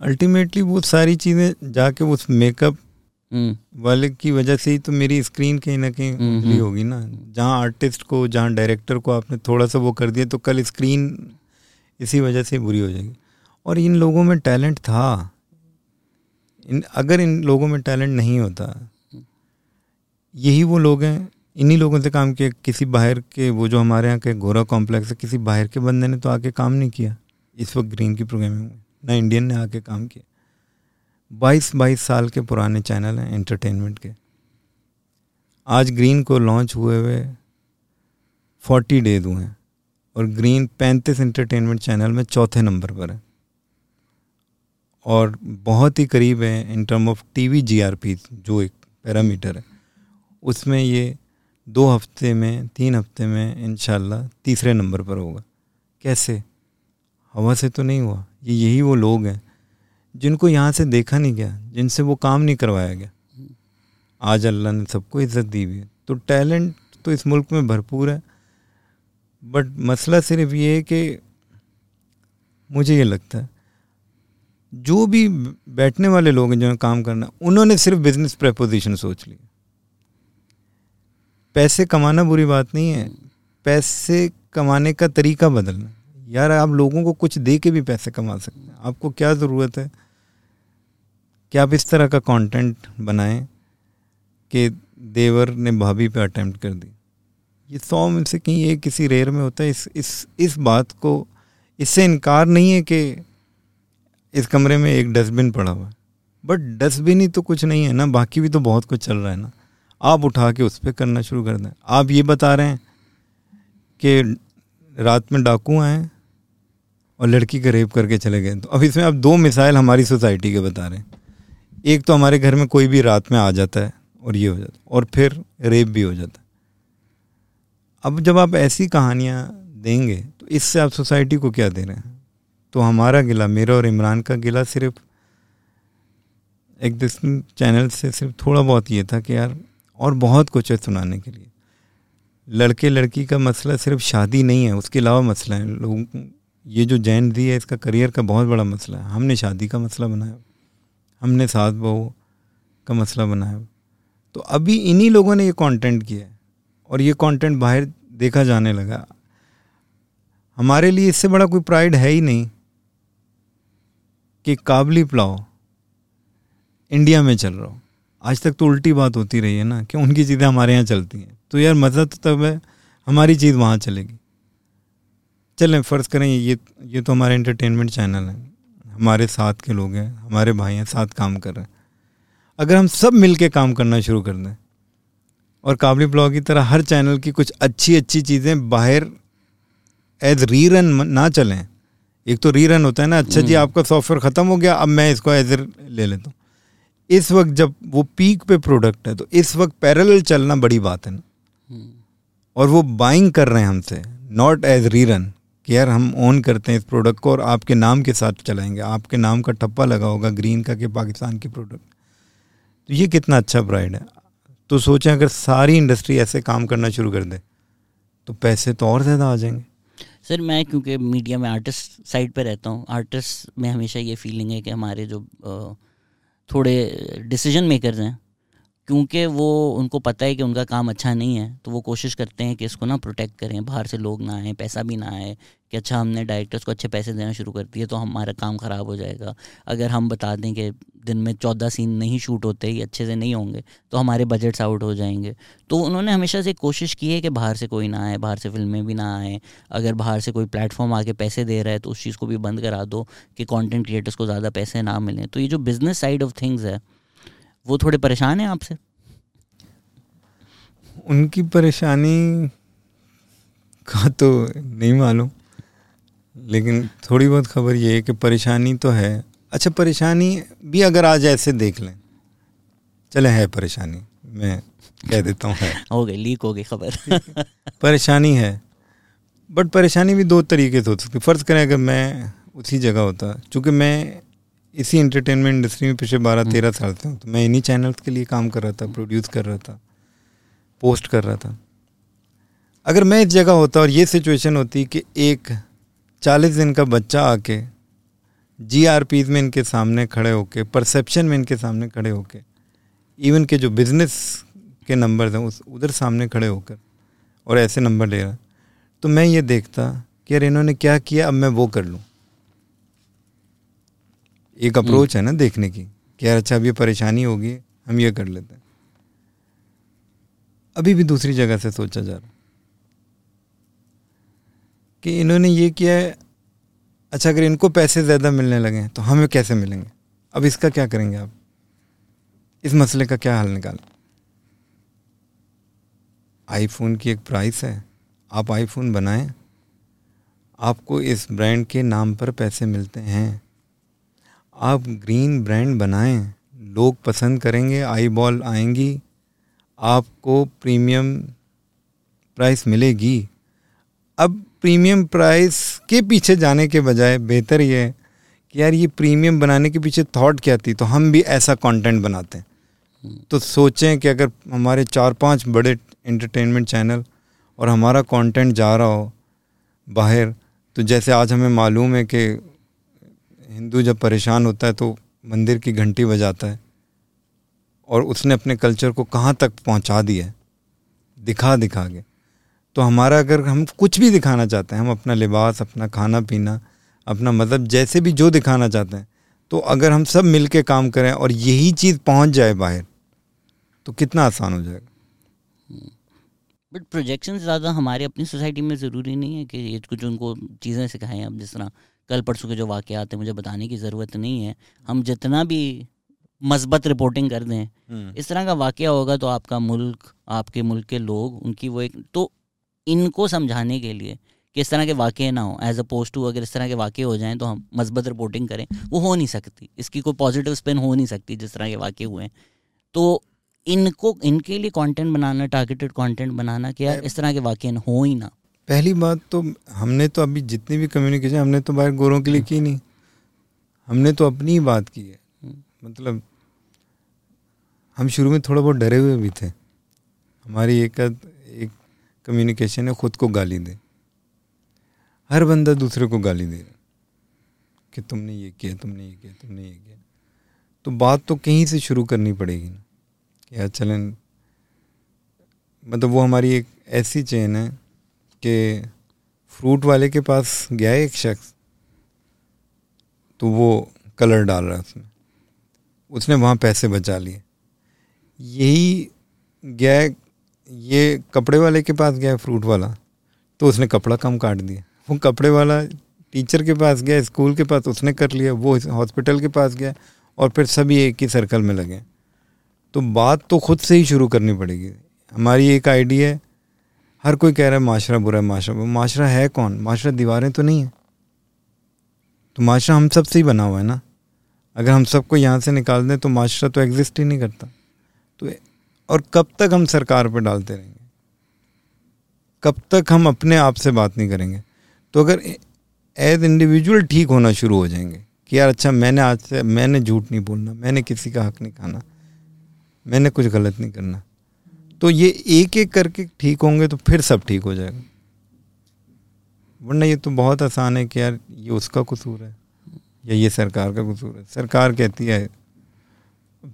अल्टीमेटली वो सारी चीज़ें जाके उस मेकअप हम्म, वाले की वजह से ही तो मेरी स्क्रीन कहीं ना कहीं हम्म, उजली हम्म। होगी ना। जहाँ आर्टिस्ट को जहाँ डायरेक्टर को आपने थोड़ा सा वो कर दिया तो कल स्क्रीन इसी वजह से बुरी हो जाएगी। और इन लोगों में टैलेंट था। इन अगर इन लोगों में टैलेंट नहीं होता यही वो लोग हैं। इन्हीं लोगों से काम किया किसी बाहर के वो जो हमारे यहाँ के गोरा कॉम्प्लेक्स है किसी बाहर के बंदे ने तो आके काम नहीं किया। इस वक्त ग्रीन की प्रोग्रामिंग में। ना इंडियन ने आके काम किया। बाईस बाईस साल के पुराने चैनल हैं एंटरटेनमेंट के। आज ग्रीन को लॉन्च हुए हुए फोर्टी डेज़ हुए हैं और ग्रीन पैंतीस एंटरटेनमेंट चैनल में चौथे नंबर पर है। और बहुत ही करीब है in term of TV GRP जो एक पैरामीटर है। उसमें ये दो हफ़्ते में, तीन हफ़्ते में इनशाला तीसरे नंबर पर होगा। कैसे? हवा से तो नहीं हुआ। ये यही वो लोग हैं जिनको यहाँ से देखा नहीं गया, जिनसे वो काम नहीं करवाया गया। आज अल्लाह ने सबको इज़्ज़त दी हुई है। तो टैलेंट तो इस मुल्क में भरपूर है। बट मसला सिर्फ़ ये है कि मुझे ये लगता है, जो भी बैठने वाले लोग हैं जो काम करना, उन्होंने सिर्फ़ बिज़नेस प्रपोजिशन सोच ली पैसे कमाना बुरी बात नहीं है। पैसे कमाने का तरीका बदलना। यार आप लोगों को कुछ दे के भी पैसे कमा सकते हैं। आपको क्या ज़रूरत है? कि आप इस तरह का कंटेंट बनाएँ कि देवर ने भाभी पे अटेम्प्ट कर दी। ये सौ में से कहीं ये किसी रेयर में होता है, इस इस इस बात को, इससे इनकार नहीं है कि इस कमरे में एक डस्टबिन पड़ा हुआ है। बट डस्टबिन ही तो कुछ नहीं है ना, बाकी भी तो बहुत कुछ चल रहा है ना। आप उठा के उस पर करना शुरू कर दें। आप ये बता रहे हैं कि रात में डाकू आए और लड़की का रेप करके चले गए तो अब इसमें आप दो मिसाइल हमारी सोसाइटी के बता रहे हैं। एक तो हमारे घर में कोई भी रात में आ जाता है और ये हो जाता है, और फिर रेप भी हो जाता है। अब जब आप ऐसी कहानियाँ देंगे तो इससे आप सोसाइटी को क्या दे रहे हैं? तो हमारा गिला, मेरा और इमरान का गिला सिर्फ़ एक चैनल से सिर्फ़ थोड़ा बहुत ये था कि यार, और बहुत कुछ है सुनाने के लिए। लड़के लड़की का मसला सिर्फ़ शादी नहीं है, उसके अलावा मसला है। लोगों ये जो जैन दी है, इसका करियर का बहुत बड़ा मसला है। हमने शादी का मसला बनाया। हमने सास बहू का मसला बनाया। तो अभी इन्हीं लोगों ने ये कंटेंट किया है और ये कंटेंट बाहर देखा जाने लगा। हमारे लिए इससे बड़ा कोई प्राइड है ही नहीं कि काबली पुलाव इंडिया में चल रहा हो। आज तक तो उल्टी बात होती रही है ना कि उनकी चीज़ें हमारे यहाँ चलती हैं। तो यार मज़ा तो तब है, हमारी चीज़ वहाँ चलेगी। चलें, फ़र्ज़ करें ये ये तो हमारे एंटरटेनमेंट चैनल है। हमारे साथ के लोग हैं हमारे भाई हैं साथ काम कर रहे हैं। अगर हम सब मिल के काम करना शुरू कर दें और काबली ब्लॉग की तरह हर चैनल की कुछ अच्छी अच्छी चीज़ें बाहर एज री रन ना चलें। एक तो री रन होता है ना अच्छा जी हम्म। आपका सॉफ्टवेयर ख़त्म हो गया अब मैं इसको एज ले लेता हूँ। इस वक्त जब वो पीक पे प्रोडक्ट है तो इस वक्त पैरेलल चलना बड़ी बात है ना। हम्म। और वो बाइंग कर रहे हैं हमसे नॉट एज री रन कि यार हम ओन करते हैं इस प्रोडक्ट को और आपके नाम के साथ चलाएँगे। आपके नाम का ठप्पा लगा होगा ग्रीन का कि पाकिस्तान की प्रोडक्ट तो ये कितना अच्छा प्राइड है। तो सोचें अगर सारी इंडस्ट्री ऐसे काम करना शुरू कर दे तो पैसे तो और ज़्यादा आ जाएँगे। सर, मैं क्योंकि मीडिया में आर्टिस्ट साइड पर रहता हूँ आर्टिस्ट में हमेशा ये फीलिंग है कि हमारे जो थोड़े डिसीज़न मेकर्स हैं क्योंकि वो, उनको पता है कि उनका काम अच्छा नहीं है तो वो कोशिश करते हैं कि इसको ना प्रोटेक्ट करें, बाहर से लोग ना आए, पैसा भी ना आए, कि अच्छा हमने डायरेक्टर्स को अच्छे पैसे देना शुरू कर दिए तो हमारा काम ख़राब हो जाएगा। अगर हम बता दें कि दिन में चौदह सीन नहीं शूट होते ही अच्छे से नहीं होंगे तो हमारे बजट्स आउट हो जाएँगे। तो उन्होंने हमेशा से कोशिश की है कि बाहर से कोई ना आए, बाहर से फ़िल्में भी ना आए। अगर बाहर से कोई प्लेटफॉर्म आके पैसे दे रहा है तो उस चीज़ को भी बंद करा दो, कि कॉन्टेंट क्रिएटर्स को ज़्यादा पैसे ना मिलें। तो ये जो बिज़नेस साइड ऑफ़ थिंग्स है वो थोड़े परेशान हैं आपसे? उनकी परेशानी का तो नहीं मालूम लेकिन थोड़ी बहुत खबर ये है कि परेशानी तो है। अच्छा परेशानी भी अगर आज ऐसे देख लें चले है परेशानी मैं कह देता हूँ है। हो गई लीक हो गई खबर। परेशानी है बट परेशानी भी दो तरीके से हो सकती फ़र्ज़ करें अगर मैं उसी जगह होता चूँकि मैं इसी एंटरटेनमेंट इंडस्ट्री में पिछले बारह हम्म। तेरह साल से हूँ। तो मैं इन्हीं चैनल्स के लिए काम कर रहा था प्रोड्यूस कर रहा था पोस्ट कर रहा था। अगर मैं इस जगह होता और ये सिचुएशन होती कि एक चालीस दिन का बच्चा आके जी आर पीज में इनके सामने खड़े होके परसेप्शन में इनके सामने खड़े होके इवन के जो बिज़नेस के नंबर हैं उस उधर सामने खड़े होकर और ऐसे नंबर ले रहा। तो मैं ये देखता कि यार इन्होंने क्या किया अब मैं वो कर लूँ। एक अप्रोच। है ना देखने की, कि यार अच्छा अब ये परेशानी होगी, हम ये कर लेते हैं। अभी भी दूसरी जगह से सोचा जा रहा कि इन्होंने ये किया है अच्छा अगर इनको पैसे ज़्यादा मिलने लगे तो हमें कैसे मिलेंगे? अब इसका क्या करेंगे आप? इस मसले का क्या हल निकालें? आईफोन की एक प्राइस है। आप आईफोन बनाएँ, आपको इस ब्रांड के नाम पर पैसे मिलते हैं। आप ग्रीन ब्रांड बनाएँ, लोग पसंद करेंगे आई बॉल आएँगी, आपको प्रीमियम प्राइस मिलेगी। अब प्रीमियम प्राइस के पीछे जाने के बजाय बेहतर ये है कि यार ये प्रीमियम बनाने के पीछे थॉट क्या थी? तो हम भी ऐसा कंटेंट बनाते हैं। तो सोचें कि अगर हमारे चार पाँच बड़े एंटरटेनमेंट चैनल और हमारा कंटेंट जा रहा हो बाहर तो जैसे आज हमें मालूम है कि हिंदू जब परेशान होता है तो मंदिर की घंटी बजाता है और उसने अपने कल्चर को कहाँ तक पहुँचा दिया है? दिखा दिखा के। तो हमारा अगर हम कुछ भी दिखाना चाहते हैं, हम अपना लिबास, अपना खाना, पीना, अपना मतलब जैसे भी जो दिखाना चाहते हैं तो अगर हम सब मिल के काम करें और यही चीज़ पहुँच जाए बाहर तो कितना आसान हो जाएगा। बट प्रोजेक्शन ज़्यादा हमारे अपनी सोसाइटी में ज़रूरी नहीं है कि ये कुछ उनको चीज़ें सिखाएँ अब जिस तरह कल परसों के जो वाक़ आते हैं मुझे बताने की ज़रूरत नहीं है। हम जितना भी मस्बत रिपोर्टिंग कर दें हम्म। इस तरह का वाक़ होगा तो आपका मुल्क आपके मुल्क के लोग उनकी वो एक तो इनको समझाने के लिए कि इस तरह के वाक़े ना हो। एज अपोज टू अगर इस तरह के वाक़े हो जाएँ तो हम मस्बत रिपोर्टिंग करें। वो हो नहीं सकती। इसकी कोई पॉजिटिव स्पिन हो नहीं सकती जिस तरह के वाक़े हुए हैं। तो इनको इनके लिए कंटेंट बनाना टारगेटेड कंटेंट बनाना क्या इस तरह के वाक्य हो ही ना। पहली बात तो हमने तो अभी जितनी भी कम्युनिकेशन हमने तो बाहर गोरों के लिए की नहीं। हमने तो अपनी ही बात की है। मतलब हम शुरू में थोड़ा बहुत डरे हुए भी थे। हमारी एक एक कम्युनिकेशन है, खुद को गाली दे। हर बंदा दूसरे को गाली दे रहा कि तुमने ये किया, तुमने ये किया, तुमने ये किया। तो बात तो कहीं से शुरू करनी पड़ेगी ना कि यार चलें। मतलब वो हमारी एक ऐसी चेन है कि फ्रूट वाले के पास गया एक शख्स तो वो कलर डाल रहा उसमें। उसने वहाँ पैसे बचा लिए। यही गया, ये कपड़े वाले के पास गया फ्रूट वाला तो उसने कपड़ा कम काट दिया। वो कपड़े वाला टीचर के पास गया स्कूल के पास उसने कर लिया, वो हॉस्पिटल के पास गया और फिर सभी एक ही सर्कल में लगे। तो बात तो खुद से ही शुरू करनी पड़ेगी। हमारी एक आइडिया है हर कोई कह रहा है, माशरा बुरा है, माशरा माशरा है कौन? माशरा दीवारें तो नहीं है। तो माशरा हम सबसे ही बना हुआ है ना? अगर हम सबको यहाँ से निकाल दें तो माशरा तो एग्जिस्ट ही नहीं करता। तो और कब तक हम सरकार पर डालते रहेंगे? कब तक हम अपने आप से बात नहीं करेंगे? तो अगर एज इंडिविजुअल ठीक होना शुरू हो जाएँगे कि यार अच्छा मैंने आज से, मैंने झूठ नहीं बोलना, मैंने किसी का हक नहीं खाना, मैंने कुछ गलत नहीं करना तो ये एक एक करके ठीक होंगे तो फिर सब ठीक हो जाएगा। वरना ये तो बहुत आसान है कि यार ये उसका कसूर है, या ये सरकार का कसूर है। सरकार कहती है,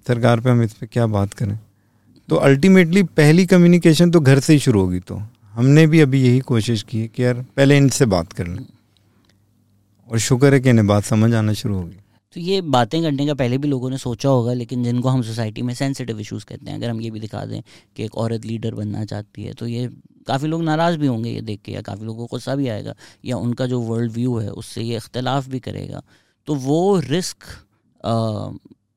सरकार पे हम इस पर क्या बात करें? तो अल्टीमेटली पहली कम्युनिकेशन तो घर से ही शुरू होगी तो। हमने भी अभी यही कोशिश की है कि यार पहले इनसे बात कर लें। और शुक्र है कि इन्हें बात समझ आना शुरू होगी तो ये बातें करने का पहले भी लोगों ने सोचा होगा, लेकिन जिनको हम सोसाइटी में सेंसिटिव इश्यूज़ कहते हैं, अगर हम ये भी दिखा दें कि एक औरत लीडर बनना चाहती है तो ये काफ़ी लोग नाराज़ भी होंगे ये देख के, या काफ़ी लोगों को गुस्सा भी आएगा, या उनका जो वर्ल्ड व्यू है, उससे ये इख्तलाफ भी करेगा। तो वो रिस्क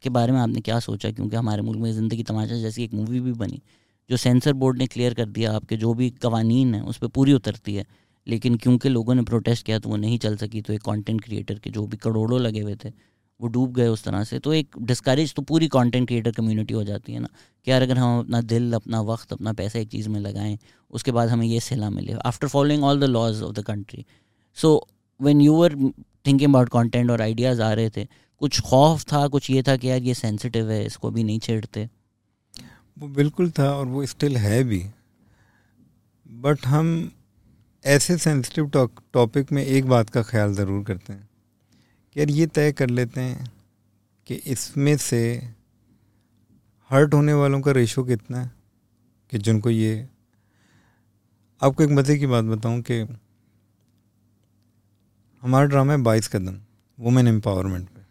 के बारे में आपने क्या सोचा? क्योंकि हमारे मुल्क में ज़िंदगी तमाशा जैसी एक मूवी भी बनी, जो सेंसर बोर्ड ने क्लियर कर दिया, आपके जो भी कवानीन हैं, उस पर पूरी उतरती है, लेकिन क्योंकि लोगों ने प्रोटेस्ट किया तो वो नहीं चल सकी तो एक कंटेंट क्रिएटर के जो भी करोड़ों लगे हुए थे वो डूब गए उस तरह से तो एक डिस्करेज तो पूरी कंटेंट क्रिएटर कम्युनिटी हो जाती है ना, कि यार अगर हम अपना दिल, अपना वक्त, अपना पैसा एक चीज़ में लगाएँ, उसके बाद हमें ये सिला मिले। After following all the laws of the country so when you were thinking about content और आइडियाज़ आ रहे थे, कुछ खौफ था, कुछ ये था कि यार ये सेंसिटिव है, इसको भी नहीं छेड़ते? वो बिल्कुल था और वो स्टिल है भी। बट हम ऐसे सेंसिटिव टॉपिक में एक बात का ख्याल ज़रूर करते हैं। यार ये तय कर लेते हैं कि इसमें से हर्ट होने वालों का रेशो कितना है, कि जिनको ये आपको एक मज़े की बात बताऊँ कि हमारा ड्रामा है बाईस कदम वुमेन एम्पावरमेंट पे।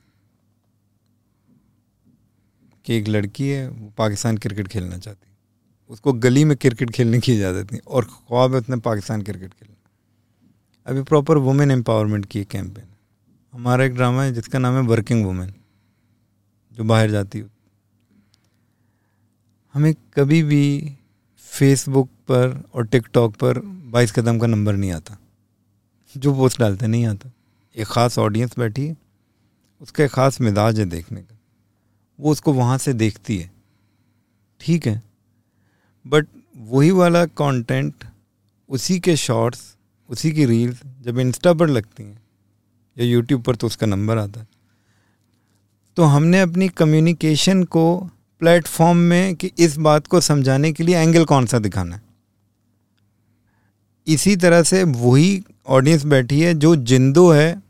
कि एक लड़की है, वो पाकिस्तान क्रिकेट खेलना चाहती उसको गली में क्रिकेट खेलने की इजाज़त नहीं, और ख्वाब है उसने पाकिस्तान क्रिकेट खेलना। अभी प्रॉपर वुमेन एम्पावरमेंट की कैंपेन हमारा एक ड्रामा है जिसका नाम है वर्किंग वुमेन, जो बाहर जाती हो। हमें कभी भी फेसबुक पर और टिकटॉक पर बाईस कदम का नंबर नहीं आता। जो पोस्ट डालते नहीं आता। एक ख़ास ऑडियंस बैठी है। उसका एक ख़ास मिजाज है देखने का। वो उसको वहाँ से देखती है। ठीक है? बट वही वाला कंटेंट उसी के शॉर्ट्स उसी की रील्स जब इंस्टा पर लगती हैं या यूट्यूब पर तो उसका नंबर आता है। तो हमने अपनी कम्युनिकेशन को प्लेटफॉर्म में कि इस बात को समझाने के लिए एंगल कौन सा दिखाना है। इसी तरह से वही ऑडियंस बैठी है, जो जिंदो है,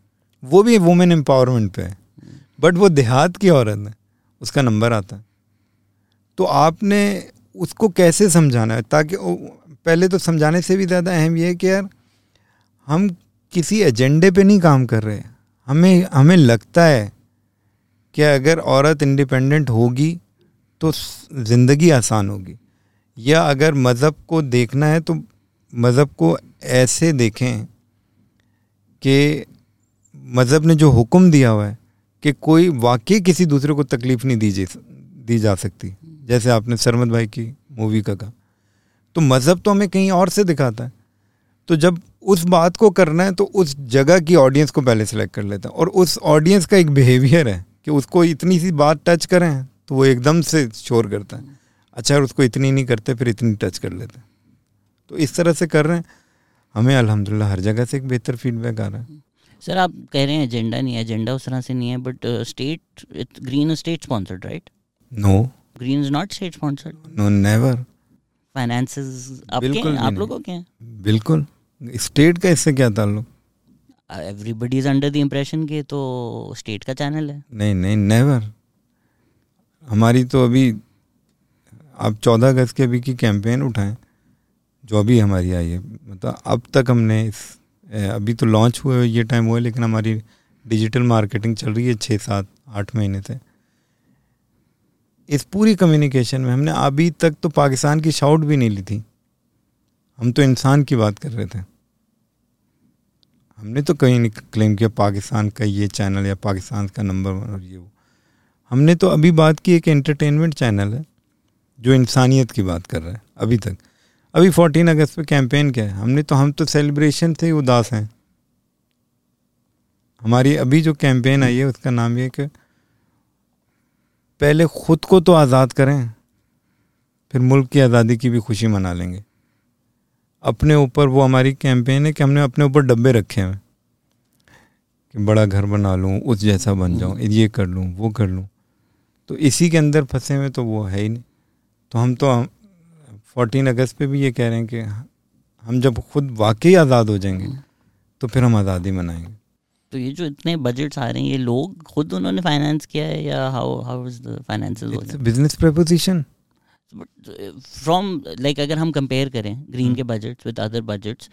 वो भी वुमेन एम्पावरमेंट पे है। बट वो देहात की औरत है, उसका नंबर आता है। तो आपने उसको कैसे समझाना है? ताकि पहले तो समझाने से भी ज़्यादा अहम ये है कि यार, हम किसी एजेंडे पे नहीं काम कर रहे। हमें हमें लगता है कि अगर औरत इंडिपेंडेंट होगी तो ज़िंदगी आसान होगी। या अगर मज़हब को देखना है तो मज़हब को ऐसे देखें कि मज़हब ने जो हुक्म दिया हुआ है कि कोई वाकई किसी दूसरे को तकलीफ़ नहीं दी दी जा सकती। जैसे आपने सरमद भाई की मूवी का कहा। तो मज़हब तो हमें कहीं और से दिखाता है। तो जब उस बात को करना है तो उस जगह की ऑडियंस को पहले सेलेक्ट कर लेता है। और उस ऑडियंस का एक बिहेवियर है कि उसको इतनी सी बात टच करें तो वो एकदम से शोर करता है। अच्छा उसको इतनी नहीं करते फिर इतनी टच कर लेते हैं। तो इस तरह से कर रहे हैं। हमें अल्हम्दुलिल्लाह हर जगह से एक बेहतर फीडबैक आ रहा है। सर आप कह रहे हैं एजेंडा नहीं है एजेंडा उस तरह से नहीं है but state Green state sponsored right no Green is not state sponsored no never finances आपके आप लोगों के हैं? बिल्कुल। स्टेट का इससे क्या ताल्लुक? Everybody is under the impression के तो स्टेट का चैनल है। नहीं नहीं नेवर हमारी तो अभी आप चौदह अगस्त के अभी की कैंपेन उठाएँ जो अभी हमारी आई है। मतलब अब तक हमने इस अभी तो लॉन्च हुए ये टाइम हुआ है लेकिन हमारी डिजिटल मार्केटिंग चल रही है छः सात आठ महीने से। इस पूरी कम्युनिकेशन में हमने अभी तक तो पाकिस्तान की शाउट भी नहीं ली थी। हम तो इंसान की बात कर रहे थे। हमने तो कहीं नहीं क्लेम किया पाकिस्तान का ये चैनल या पाकिस्तान का नंबर वन और ये वो। हमने तो अभी बात की एक एंटरटेनमेंट चैनल है, जो इंसानियत की बात कर रहा है, अभी तक। अभी फोर्टीन अगस्त पे कैंपेन क्या है? हमने तो हम तो सेलिब्रेशन से उदास हैं। हमारी अभी जो कैंपेन आई है, उसका नाम ये कि पहले ख़ुद को तो आज़ाद करें, फिर मुल्क की आज़ादी की भी खुशी मना लेंगे। अपने ऊपर वो हमारी कैंपेन है कि हमने अपने ऊपर डब्बे रखे हैं। कि बड़ा घर बना लूँ उस जैसा बन जाऊँ ये कर लूँ वो कर लूँ। तो इसी के अंदर फंसे हुए तो वो है ही नहीं। तो हम तो फोर्टीन अगस्त पे भी ये कह रहे हैं कि हम जब खुद वाकई आज़ाद हो जाएँगे तो फिर हम आज़ादी मनाएँगे। तो ये जो इतने बजट्स आ रहे हैं ये लोग खुद उन्होंने फाइनेंस किया है या how how is the finances business proposition from like अगर हम कंपेयर करें ग्रीन हम्म। के बजट्स विद अदर बजट्स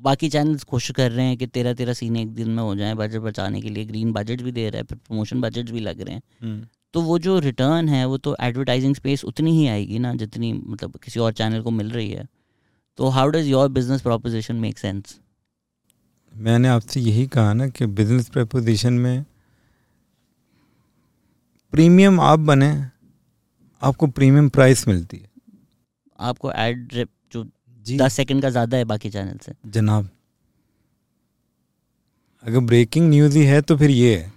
बाकी चैनल्स कोशिश कर रहे हैं कि तेरह तेरह सीने एक दिन में हो जाए बजट बचाने के लिए ग्रीन बजट भी दे रहा है फिर प्रमोशन बजट भी लग रहे हैं हम्म। तो वो जो रिटर्न है वो तो एडवर्टाइजिंग स्पेस उतनी ही आएगी ना जितनी मतलब किसी और चैनल को मिल रही है तो how does your business proposition make sense मैंने आपसे यही कहा ना कि बिज़नेस प्रपोजिशन में प्रीमियम आप बने आपको प्रीमियम प्राइस मिलती है। आपको एड जो दस सेकंड का ज़्यादा है बाकी चैनल से। जनाब अगर ब्रेकिंग न्यूज़ ही है तो फिर ये है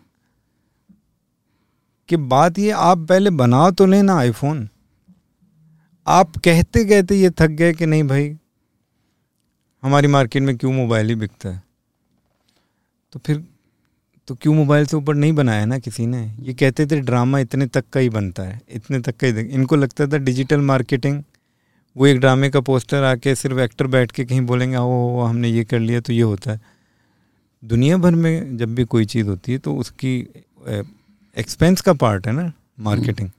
कि बात ये आप पहले बना तो लेना आईफोन आप कहते कहते ये थक गए कि नहीं भाई हमारी मार्केट में क्यों मोबाइल ही बिकता है? तो फिर तो क्यों मोबाइल से ऊपर नहीं बनाया ना किसी ने? ये कहते थे ड्रामा इतने तक का ही बनता है इतने तक का ही इनको लगता था डिजिटल मार्केटिंग वो एक ड्रामे का पोस्टर आके सिर्फ़ एक्टर बैठ के कहीं बोलेंगे ओ हमने ये कर लिया तो ये होता है। दुनिया भर में जब भी कोई चीज़ होती है तो उसकी एक्सपेंस का पार्ट है ना मार्केटिंग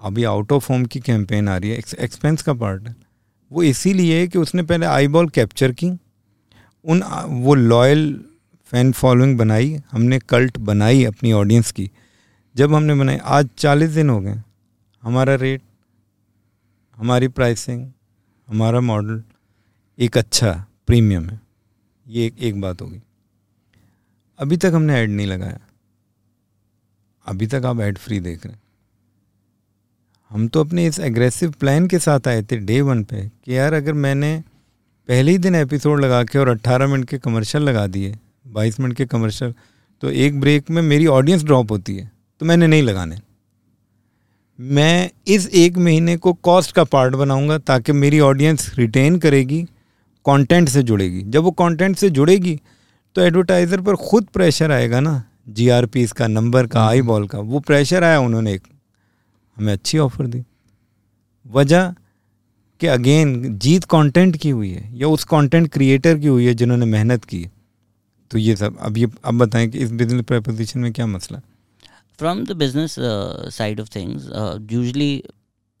अभी आउट ऑफ़ होम की कैंपेन आ रही है एक्सपेंस का पार्ट है। वो इसीलिए कि उसने पहले आई बॉल कैप्चर की उन वो लॉयल फ़ैन फॉलोइंग बनाई हमने कल्ट बनाई अपनी ऑडियंस की। जब हमने बनाई आज चालीस दिन हो गए। हमारा रेट हमारी प्राइसिंग हमारा मॉडल एक अच्छा प्रीमियम है। ये एक, एक बात होगी अभी तक हमने ऐड नहीं लगाया। अभी तक आप ऐड फ्री देख रहे हैं। हम तो अपने इस एग्रेसिव प्लान के साथ आए थे डे वन पे कि यार अगर मैंने पहले ही दिन एपिसोड लगा के और 18 मिनट के कमर्शियल लगा दिए 22 मिनट के कमर्शियल तो एक ब्रेक में मेरी ऑडियंस ड्रॉप होती है तो मैंने नहीं लगाने। मैं इस एक महीने को कॉस्ट का पार्ट बनाऊँगा ताकि मेरी ऑडियंस रिटेन करेगी कंटेंट से जुड़ेगी। जब वो कंटेंट से जुड़ेगी तो एडवर्टाइज़र पर खुद प्रेशर आएगा ना जी का नंबर का आई बॉल का वो प्रेशर आया उन्होंने एक हमें अच्छी ऑफ़र दी। वजह कि अगेन जीत कंटेंट की हुई है या उस कंटेंट क्रिएटर की हुई है जिन्होंने मेहनत की तो ये सब, अब ये, अब बताएँ कि इस बिज़नेस प्रपोजिशन में क्या मसला? From the business side of things usually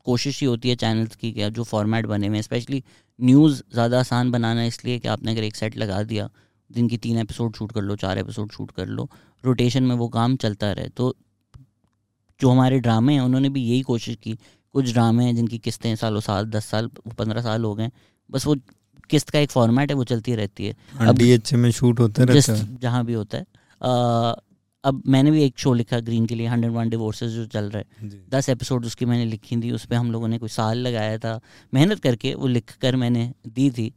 कोशिश ही होती है चैनल्स की क्या जो फॉर्मेट बने हुए स्पेशली न्यूज़ ज़्यादा आसान बनाना इसलिए कि आपने अगर एक सेट लगा दिया, दिन की तीन एपिसोड शूट कर लो, चार एपिसोड शूट कर लो रोटेशन में वो काम चलता रहे। तो जो हमारे ड्रामे हैं, उन्होंने भी यही कोशिश की। कुछ ड्रामे हैं जिनकी किस्तें सालों साल, दस साल, पंद्रह साल हो गए बस वो किस्त का एक फॉर्मेट है वो चलती रहती है। हाँ, अब में शूट होता रहता है। जहाँ भी होता है। आ, अब मैंने भी एक शो लिखा ग्रीन के लिए हंड्रेड वन डिवोर्सेज जो चल रहा है। दस एपिसोड उसकी मैंने लिखी थी उस पर हम लोगों ने कोई साल लगाया था। मेहनत करके वो लिख कर मैंने दी थी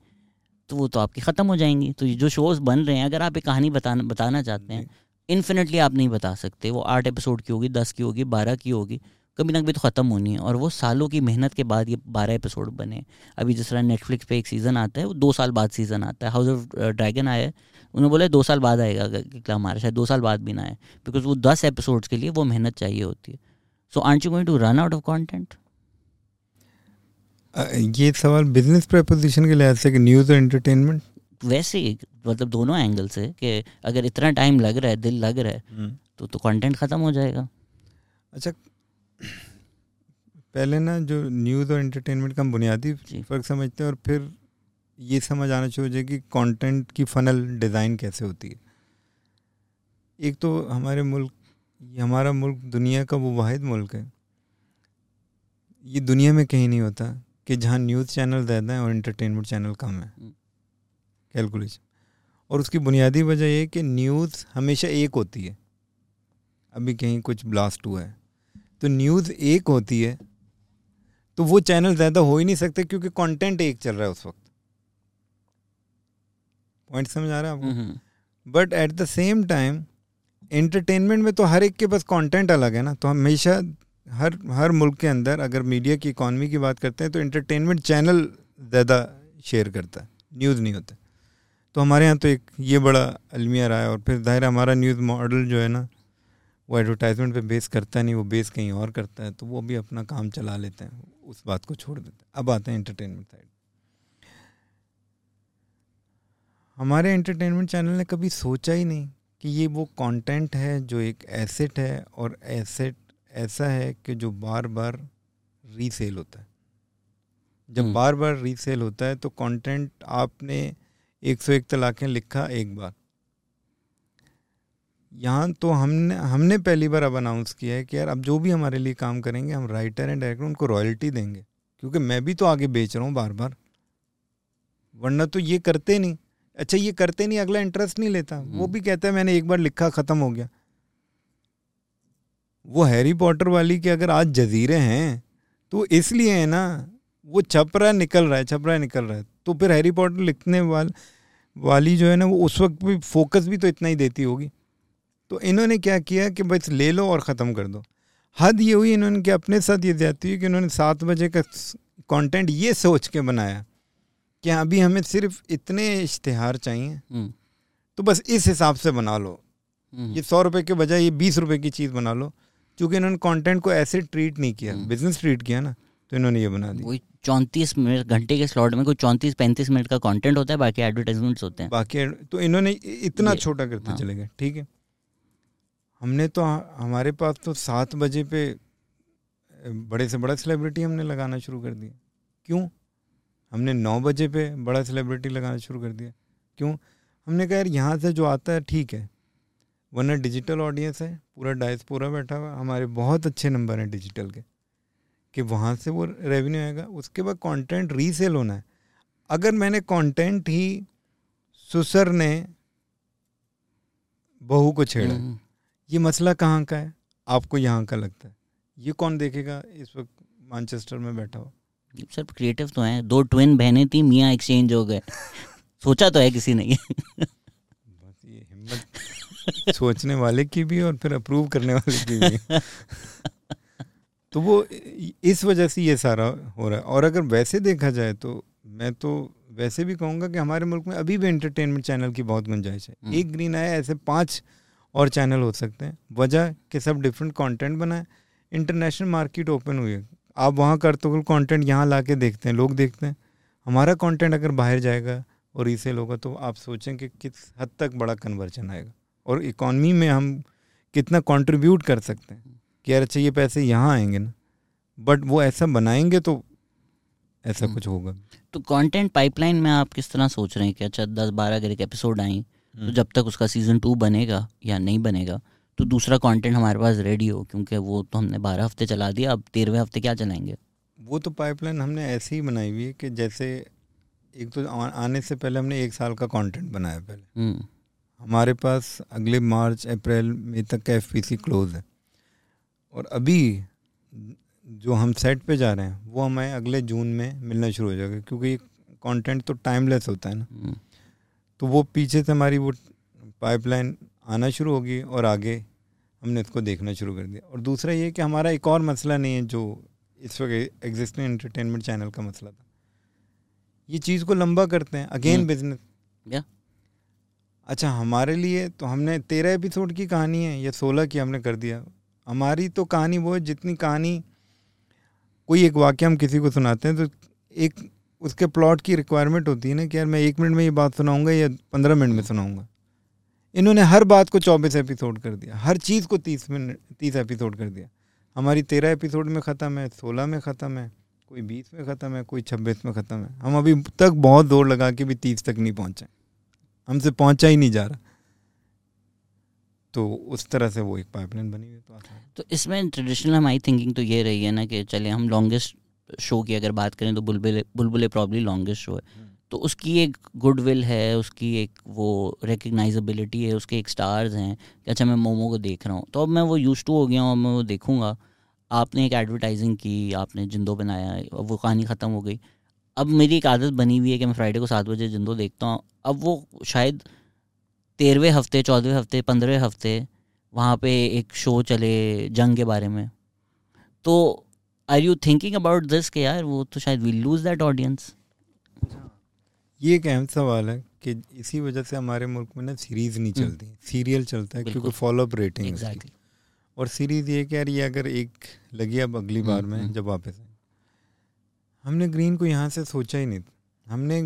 तो वो तो आपकी ख़त्म हो जाएँगी। तो ये जो शोज़ बन रहे हैं अगर आप एक कहानी बताना बताना चाहते हैं इन्फिनेटली आप नहीं बता सकते। वो आठ एपिसोड की होगी दस की होगी बारह की होगी। कभी ना कभी तो ख़त्म होनी है। और वो सालों की मेहनत के बाद ये बारह एपिसोड बने। अभी जिस तरह नेटफ्लिक्स पे एक सीज़न आता है वो दो साल बाद सीज़न आता है। हाउस ऑफ़ ड्रैगन आया है। उन्होंने बोला दो साल बाद आएगा क्या हमारा शायद दो साल बाद भी ना आए। बिकॉज़ वो दस एपिसोड्स के लिए वो मेहनत चाहिए होती है। So are you going to run out of content ये सवाल बिज़नेस प्रपोजिशन के लिहाज से कि न्यूज़ और एंटरटेनमेंट वैसे ही मतलब दोनों एंगल से कि अगर इतना टाइम लग रहा है दिल लग रहा है हम्म। तो तो कंटेंट ख़त्म हो जाएगा। अच्छा पहले ना जो न्यूज़ और एंटरटेनमेंट का बुनियादी फ़र्क समझते हैं और फिर ये समझ आना चाहिए कि कंटेंट की फ़नल डिज़ाइन कैसे होती है। एक तो हमारे मुल्क हमारा मुल्क दुनिया का वो वाद मुल्क है। ये दुनिया में कहीं नहीं होता कि जहाँ न्यूज़ चैनल ज़्यादा हैं और इंटरटेनमेंट चैनल कम है। Calculation hmm. और उसकी बुनियादी वजह ये कि न्यूज़ हमेशा एक होती है। अभी कहीं कुछ ब्लास्ट हुआ है। तो न्यूज़ एक होती है तो वो चैनल ज़्यादा हो ही नहीं सकते क्योंकि कंटेंट एक चल रहा है उस वक्त। पॉइंट समझ आ रहा है आपको? But at the same time entertainment में तो हर एक के पास कंटेंट अलग है ना तो हमेशा हर हर मुल्क के अंदर अगर मीडिया की इकॉनमी की बात करते हैं तो एंटरटेनमेंट चैनल ज़्यादा शेयर करता है न्यूज़ नहीं होता। तो हमारे यहाँ तो एक ये बड़ा अलमिया रहा है और फिर ज़ाहिर हमारा न्यूज़ मॉडल जो है ना वो एडवर्टाइजमेंट पे बेस करता नहीं वो बेस कहीं और करता है तो वो भी अपना काम चला लेते हैं। उस बात को छोड़ देते हैं। अब आते हैं एंटरटेनमेंट साइड हमारे एंटरटेनमेंट चैनल ने कभी सोचा ही नहीं कि ये वो कंटेंट है जो एक एसेट है और एसेट ऐसा है कि जो बार बार रीसेल होता है। जब। बार बार रीसेल होता है तो कंटेंट आपने एक सौ एक तलाक़ें लिखा एक बार। यहाँ तो हमने हमने पहली बार अब अनाउंस किया है कि यार अब जो भी हमारे लिए काम करेंगे हम राइटर एंड डायरेक्टर उनको रॉयल्टी देंगे। क्योंकि मैं भी तो आगे बेच रहा हूँ बार बार वरना तो ये करते नहीं। अच्छा ये करते नहीं अगला इंटरेस्ट नहीं लेता। वो हम्म। भी कहता है मैंने एक बार लिखा ख़त्म हो गया। वो हैरी पॉटर वाली के अगर आज जजीरे हैं तो इसलिए है ना वो छपरा निकल रहा है छपरा निकल रहा है। तो फिर हैरी पॉटर लिखने वाल वाली जो है ना वो उस वक्त भी फोकस भी तो इतना ही देती होगी। तो इन्होंने क्या किया कि बस ले लो और ख़त्म कर दो हद ये हुई इन्होंने कि अपने साथ ये जाती हुई कि उन्होंने सात बजे का कंटेंट ये सोच के बनाया कि अभी हमें सिर्फ़ इतने इश्तहार चाहिए हम्म। तो बस इस हिसाब से बना लो हम्म। ये सौ रुपये के बजाय ये बीस रुपये की चीज़ बना लो क्योंकि इन्होंने कंटेंट को ऐसे ट्रीट नहीं किया बिज़नेस हम्म। ट्रीट किया ना तो इन्होंने ये बना दिया वही चौंतीस मिनट घंटे के स्लॉट में कोई चौंतीस पैंतीस मिनट का कंटेंट होता है बाकी एडवर्टाइजमेंट्स होते हैं बाकी तो इन्होंने इतना छोटा करते हाँ। चले गए ठीक है हमने तो हमारे पास तो सात बजे पे बड़े से बड़ा सेलिब्रिटी हमने लगाना शुरू कर दिया। क्यों? हमने नौ बजे पे बड़ा सेलिब्रिटी लगाना शुरू कर दिया। क्यों? हमने कहा, यार, यहाँ से जो आता है, ठीक है, वरना डिजिटल ऑडियंस है, पूरा डाइस पूरा बैठा हुआ हमारे बहुत अच्छे नंबर हैं डिजिटल के, कि वहाँ से वो रेवेन्यू आएगा। उसके बाद कंटेंट रीसेल होना है। अगर मैंने कंटेंट ही सुसर ने, बहू को छेड़ा। ये मसला कहाँ का है? आपको यहाँ का लगता है। ये कौन देखेगा इस वक्त मानचेस्टर में बैठा हुआ? सर क्रिएटिव तो हैं। दो ट्विन बहनें थी मियाँ एक्सचेंज हो गए। सोचा तो है किसी ने। बस ये हिम्मत सोचने वाले की भी और फिर अप्रूव करने वाले की भी। तो वो इस वजह से ये सारा हो रहा है। और अगर वैसे देखा जाए तो मैं तो वैसे भी कहूँगा कि हमारे मुल्क में अभी भी एंटरटेनमेंट चैनल की बहुत गुंजाइश है। हम्म। एक ग्रीन आया ऐसे पाँच और चैनल हो सकते हैं। वजह कि सब डिफरेंट कंटेंट बनाए। इंटरनेशनल मार्केट ओपन हुई है। आप वहाँ करते हो कंटेंट यहाँ ला के देखते हैं लोग देखते हैं। हमारा कंटेंट अगर बाहर जाएगा और रीसेल होगा तो आप सोचें कि किस हद तक बड़ा कन्वर्जन आएगा। और इकॉनमी में हम कितना कंट्रीब्यूट कर सकते हैं कि यार अच्छा ये पैसे यहाँ आएँगे ना। बट वो ऐसा बनाएँगे तो ऐसा हम्म। कुछ होगा। तो कंटेंट पाइपलाइन में आप किस तरह सोच रहे हैं कि अच्छा दस बारह अगर एक एपिसोड आई तो। जब तक उसका सीज़न टू बनेगा या नहीं बनेगा तो दूसरा कंटेंट हमारे पास रेडी हो क्योंकि वो तो हमने बारह हफ़्ते चला दिया अब तेरहवें हफ़्ते क्या चलाएँगे? वो तो पाइपलाइन हमने ऐसे ही बनाई हुई है कि जैसे एक तो आने से पहले हमने एक साल का कंटेंट बनाया पहले। हम्म, हमारे पास अगले मार्च अप्रैल मई तक का एफ़ क्लोज है। और अभी जो हम सेट पे जा रहे हैं वो हमें अगले जून में मिलना शुरू हो जाएगा क्योंकि कंटेंट तो टाइमलेस होता है ना। हम्म, तो वो पीछे से हमारी वो पाइपलाइन आना शुरू होगी और आगे हमने इसको देखना शुरू कर दिया। और दूसरा ये कि हमारा एक और मसला नहीं है जो इस वक्त एग्जिस्टिंग एंटरटेनमेंट चैनल का मसला था। ये चीज़ को लंबा करते हैं। अगेन। बिज़नेस या। अच्छा हमारे लिए तो हमने तेरह एपिसोड की कहानी है या सोलह की हमने कर दिया। हमारी तो कहानी वो है जितनी कहानी कोई एक वाक्य हम किसी को सुनाते हैं तो एक उसके प्लॉट की रिक्वायरमेंट होती है ना कि यार मैं एक मिनट में ये बात सुनाऊँगा या पंद्रह मिनट में सुनाऊँगा। इन्होंने हर बात को चौबीस एपिसोड कर दिया, हर चीज़ को तीस मिनट तीस एपिसोड कर दिया। हमारी तेरह एपिसोड में ख़त्म है, सोलह में ख़त्म है, कोई बीस में ख़त्म है, कोई छब्बीस में ख़त्म है। हम अभी तक बहुत ज़ोर लगा के भी तीस तक नहीं पहुँचे। हमसे पहुँचा ही नहीं जा रहा। तो उस तरह से वो एक पाइपलाइन बनी हुई तो। तो इसमें ट्रेडिशनल हमारी थिंकिंग तो ये रही है ना कि चले हम लॉन्गेस्ट शो की अगर बात करें तो बुलबुल बुलबुले प्रॉब्ली लॉन्गेस्ट शो है। तो उसकी एक गुडविल है उसकी एक वो रिकग्नाइजेबिलिटी है उसके एक स्टार्स हैं कि अच्छा मैं मोमो को देख रहा हूँ। तो अब मैं वो यूज़ टू हो गया हूँ मैं वो देखूँगा। आपने एक एडवर्टाइजिंग की आपने जिंदो बनाया अब वो कहानी ख़त्म हो गई। अब मेरी एक आदत बनी हुई है कि मैं फ्राइडे को सात बजे जिंदो देखता हूँ। अब वो शायद तेरहवें हफ़्ते चौदहवें हफ़्ते पंद्रहवें हफ़्ते वहाँ पे एक शो चले जंग के बारे में। तो are you thinking about this के यार वो तो शायद वी लूज दैट ऑडियंस ये एक अहम सवाल है कि इसी वजह से हमारे मुल्क में ना सीरीज़ नहीं हम्म। चलती सीरियल चलता है क्योंकि। फॉलोअप रेटिंग और सीरीज़ ये कि यार ये अगर एक लगी अब अगली बार हम्म, में हम्म। जब वापस आए हमने ग्रीन को यहाँ से सोचा ही नहीं था हमने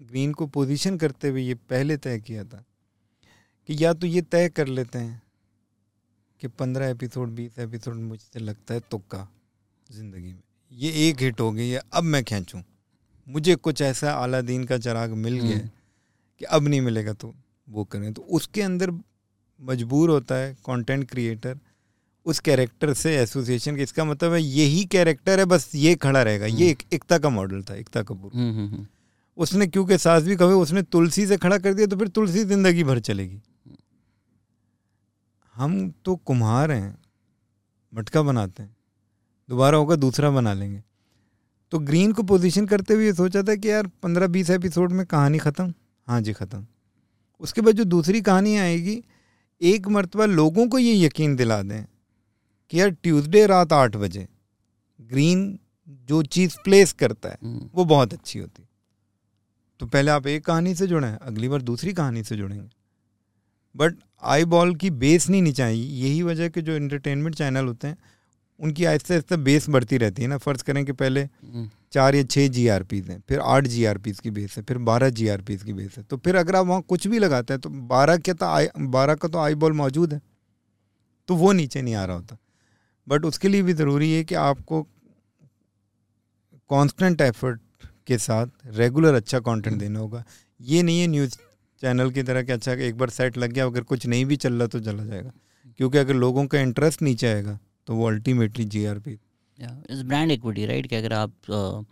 ग्रीन को पोजीशन करते हुए ये पहले तय किया था कि या तो ये तय कर लेते हैं कि पंद्रह एपिसोड बीस एपिसोड मुझसे लगता है तुक्का ज़िंदगी में। ये एक हिट हो गई है अब मैं खींचूँ। मुझे कुछ ऐसा अलादीन का चिराग मिल गया हम्म। कि अब नहीं मिलेगा तो वो करें। तो उसके अंदर मजबूर होता है कंटेंट क्रिएटर उस कैरेक्टर से एसोसिएशन के इसका मतलब है यही कैरेक्टर है बस ये खड़ा रहेगा। ये एक एकता का मॉडल था एकता कपूर। हम्म हम्म हम्म। उसने क्योंकि सास भी कहे उसने तुलसी से खड़ा कर दिया तो फिर तुलसी ज़िंदगी भर चलेगी। हम तो कुम्हार हैं मटका बनाते हैं। दोबारा होगा दूसरा बना लेंगे। तो ग्रीन को पोजीशन करते हुए सोचा था कि यार पंद्रह बीस एपिसोड में कहानी ख़त्म। हाँ जी ख़त्म। उसके बाद जो दूसरी कहानी आएगी एक मरतबा लोगों को ये यकीन दिला दें कि यार ट्यूसडे रात आठ बजे ग्रीन जो चीज़ प्लेस करता है हम्म, वो बहुत अच्छी होती। तो पहले आप एक कहानी से जुड़े अगली बार दूसरी कहानी से जुड़ेंगे। बट आई बॉल की बेस नहीं नीचे आई यही वजह कि जो एंटरटेनमेंट चैनल होते हैं उनकी आहिस्ते आहिस्ते बेस बढ़ती रहती है ना। फ़र्ज़ करें कि पहले हम्म, चार या छः जी आर पीज़ हैं फिर आठ जी आर पीज़ की बेस है फिर बारह जी आर पीज़ की बेस है। तो फिर अगर आप वहाँ कुछ भी लगाते हैं तो बारह के तो आई बारह का तो आई बॉल मौजूद है। तो वो नीचे नहीं आ रहा होता। बट उसके लिए भी ज़रूरी है कि आपको कांस्टेंट एफर्ट के साथ रेगुलर अच्छा कंटेंट देना होगा। ये नहीं है न्यूज़ चैनल की तरह कि अच्छा एक बार सेट लग गया अगर कुछ नहीं भी चल रहा तो चला जाएगा। क्योंकि अगर लोगों का इंटरेस्ट नीचे आएगा तो वो ultimately G R P is brand equity right कि अगर आप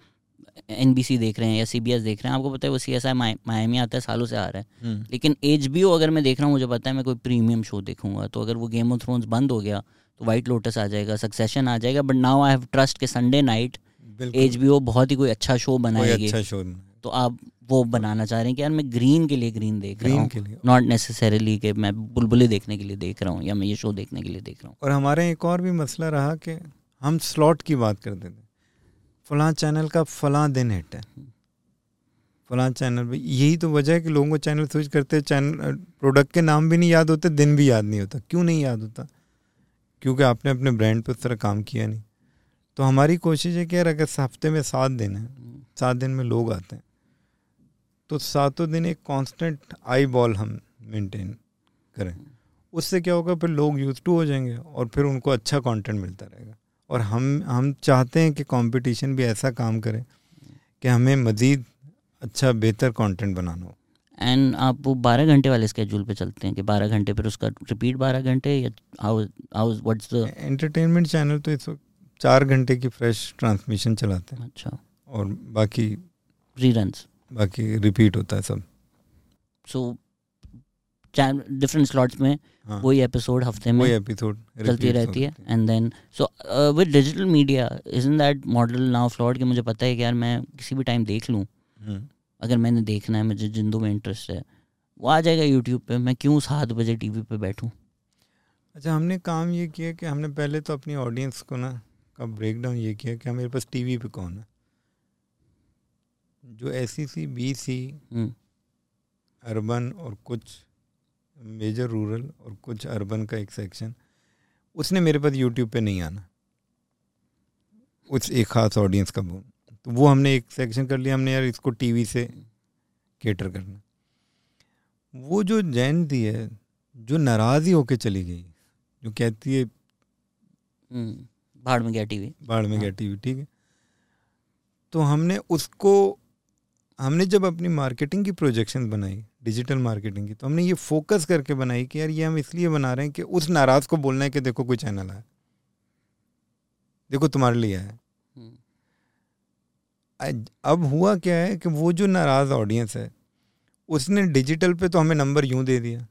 एनबीसी देख रहे हैं या सी बी एस देख रहे हैं आपको पता है वो सी एस आई मायामी आता है सालों से आ रहा है। लेकिन एच बी ओ अगर मैं देख रहा हूँ मुझे पता है मैं कोई प्रीमियम शो देखूँगा तो अगर वो गेम ऑफ़ थ्रोन्स बंद हो गया तो वाइट लोटस आ जाएगा सक्सेशन आ जाएगा but now I have trust के Sunday night H B O बहुत ही कोई अच्छा शो बनाएगी। अच्छा शो तो आप वो बनाना चाह रहे हैं कि यार मैं ग्रीन के लिए ग्रीन देख रहा ग्रीन हूँ के लिए नॉट नेसेसरीली कि मैं बुलबुले देखने के लिए देख रहा हूँ या मैं ये शो देखने के लिए देख रहा हूँ। और हमारे एक और भी मसला रहा कि हम स्लॉट की बात करते थे। फलां चैनल का फलां दिन हिट है। फलां चैनल पे यही तो वजह है कि लोगों को चैनल स्विच करते चैनल प्रोडक्ट के नाम भी नहीं याद होते दिन भी याद नहीं होता। क्यों नहीं याद होता? क्योंकि आपने अपने ब्रांड पर उस तरह काम किया नहीं। तो हमारी कोशिश है कि यार अगर हफ़्ते में सात दिन है सात दिन में लोग आते हैं। तो सातों दिन एक कांस्टेंट आई बॉल हम मेंटेन करें। उससे क्या होगा फिर लोग यूज़ टू हो जाएँगे और फिर उनको अच्छा कंटेंट मिलता रहेगा। और हम हम चाहते हैं कि कंपटीशन भी ऐसा काम करे कि हमें मज़ीद अच्छा बेहतर कंटेंट बनाना हो। एंड आप वो बारह घंटे वाले स्केड्यूल पे चलते हैं कि बारह घंटे फिर उसका रिपीट बारह घंटे या how how what's the entertainment channel तो इस वक्त चार घंटे की फ्रेश ट्रांसमिशन चलाते हैं। अच्छा। और बाकी रीरन्स बाकी रिपीट होता है सब। सो डिफरेंट स्लॉट्स में हाँ। वही एपिसोड हफ़्ते में एपिसोड चलती रहती है। And then so with digital media is in that model now float कि मुझे पता है कि यार मैं किसी भी टाइम देख लूँ। हम्म। अगर मैंने देखना है मुझे जिंदू में इंटरेस्ट है वो आ जाएगा यूट्यूब पे मैं क्यों सात बजे टीवी पे बैठूं? अच्छा हमने काम ये किया कि हमने पहले तो अपनी ऑडियंस को ना का ब्रेक डाउन ये किया कि मेरे पास टीवी पे कौन है? जो S C B C urban और कुछ मेजर रूरल और कुछ अर्बन का एक सेक्शन उसने मेरे पास यूट्यूब पे नहीं आना। उस एक ख़ास ऑडियंस का तो वो हमने एक सेक्शन कर लिया हमने यार इसको टीवी से केटर करना। वो जो जैन थी है जो नाराज़ ही होके चली गई जो कहती है हम्म, भाड़ में गया टीवी बाढ़ में हाँ। गया टीवी ठीक है? तो हमने उसको हमने जब अपनी मार्केटिंग की प्रोजेक्शन बनाई डिजिटल मार्केटिंग की तो हमने ये फोकस करके बनाई कि यार ये हम इसलिए बना रहे हैं कि उस नाराज़ को बोलना है कि देखो कोई चैनल है देखो तुम्हारे लिए है हम्म, अब हुआ क्या है कि वो जो नाराज़ ऑडियंस है उसने डिजिटल पे तो हमें नंबर यूँ दे दिया।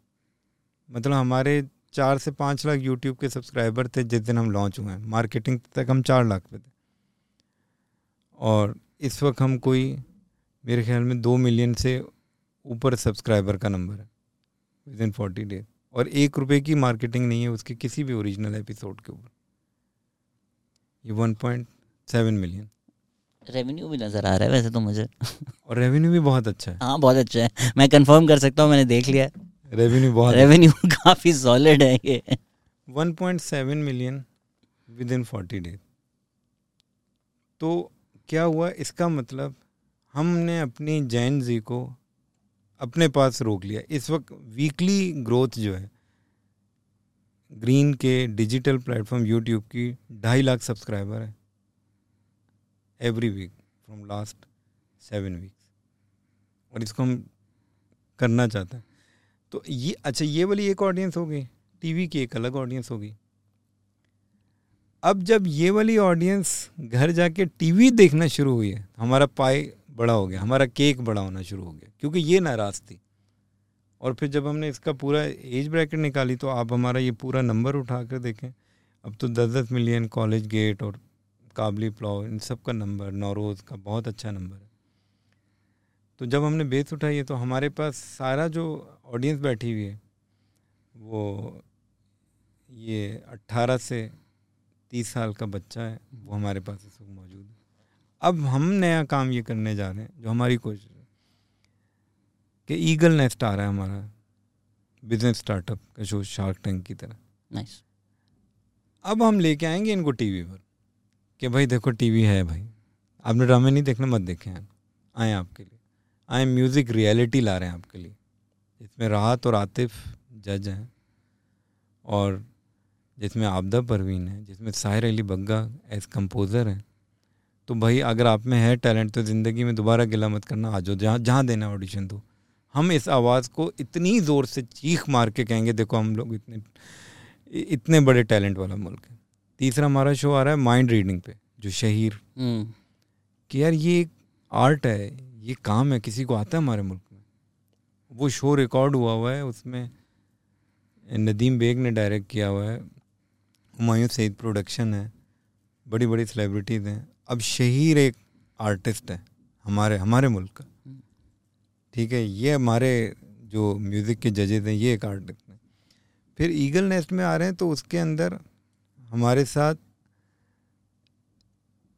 मतलब हमारे चार से पाँच लाख यूट्यूब के सब्सक्राइबर थे जिस दिन हम लॉन्च हुए हैं। मार्केटिंग तक हम चार लाख पे थे। और इस वक्त हम कोई मेरे ख्याल में दो मिलियन से ऊपर सब्सक्राइबर का नंबर है विद इन फोर्टी डेज़ और एक रुपये की मार्केटिंग नहीं है उसके किसी भी ओरिजिनल एपिसोड के ऊपर। ये one point seven million revenue भी नज़र आ रहा है वैसे तो मुझे। और रेवेन्यू भी बहुत अच्छा है। हाँ बहुत अच्छा है। मैं कंफर्म कर सकता हूँ मैंने देख लिया रेवेन्यू बहुत रेवेन्यू काफ़ी सॉलिड है ये। 1.7 million within forty days तो क्या हुआ? इसका मतलब हमने अपनी जैन जी को अपने पास रोक लिया। इस वक्त वीकली ग्रोथ जो है ग्रीन के डिजिटल प्लेटफॉर्म यूट्यूब की ढाई लाख सब्सक्राइबर है। Every week from last seven weeks और इसको हम करना चाहते हैं। तो ये अच्छा ये वाली एक ऑडियंस हो गई टीवी की एक अलग ऑडियंस होगी। अब जब ये वाली ऑडियंस घर जाके टीवी देखना शुरू हुई है हमारा पाई बड़ा हो गया, हमारा केक बड़ा होना शुरू हो गया, क्योंकि ये नाराज़ थी। और फिर जब हमने इसका पूरा एज ब्रैकेट निकाली तो आप हमारा ये पूरा नंबर उठा कर देखें, अब तो दस दस मिलियन कॉलेज गेट और काबली प्लाव इन सब का नंबर नौरोज़ का बहुत अच्छा नंबर है। तो जब हमने बेस उठाई है तो हमारे पास सारा जो ऑडियंस बैठी हुई है, वो ये अट्ठारह से तीस साल का बच्चा है, वो हमारे पास इस वक्त मौजूद है। अब हम नया काम ये करने जा रहे हैं जो हमारी कोशिश है कि ईगल नेस्ट आ रहा है हमारा बिज़नेस स्टार्टअप का शो शार्क टैंक की तरह। नाइस अब हम लेके आएँगे इनको टीवी पर कि भाई देखो टीवी है भाई। आपने ड्रामे नहीं देखना मत देखें आप। आए आपके लिए। आए म्यूज़िक रियलिटी ला रहे हैं आपके लिए। इसमें राहत और आतिफ जज हैं और जिसमें आपदा परवीन है जिसमें साहिर अली बग्गा एज कंपोज़र हैं। तो भाई अगर आप में है टैलेंट तो ज़िंदगी में दोबारा गिला मत करना आ जाओ जहाँ जहाँ देना ऑडिशन दो हम इस आवाज़ को इतनी ज़ोर से चीख मार के कहेंगे देखो हम लोग इतने इतने बड़े टैलेंट वाला मुल्क है। तीसरा हमारा शो आ रहा है माइंड रीडिंग पे जो शहीर। हम्म। कि यार ये एक आर्ट है ये काम है किसी को आता है हमारे मुल्क में? वो शो रिकॉर्ड हुआ हुआ है उसमें नदीम बेग ने डायरेक्ट किया हुआ है। हुमायूं सईद प्रोडक्शन है बड़ी बड़ी सेलिब्रिटीज़ हैं। अब शहीर एक आर्टिस्ट है, हमारे हमारे मुल्क का। ठीक है, ये हमारे जो म्यूज़िक के जजेज हैं, ये एक आर्टिस्ट हैं। फिर ईगल नेस्ट में आ रहे हैं तो उसके अंदर हमारे साथ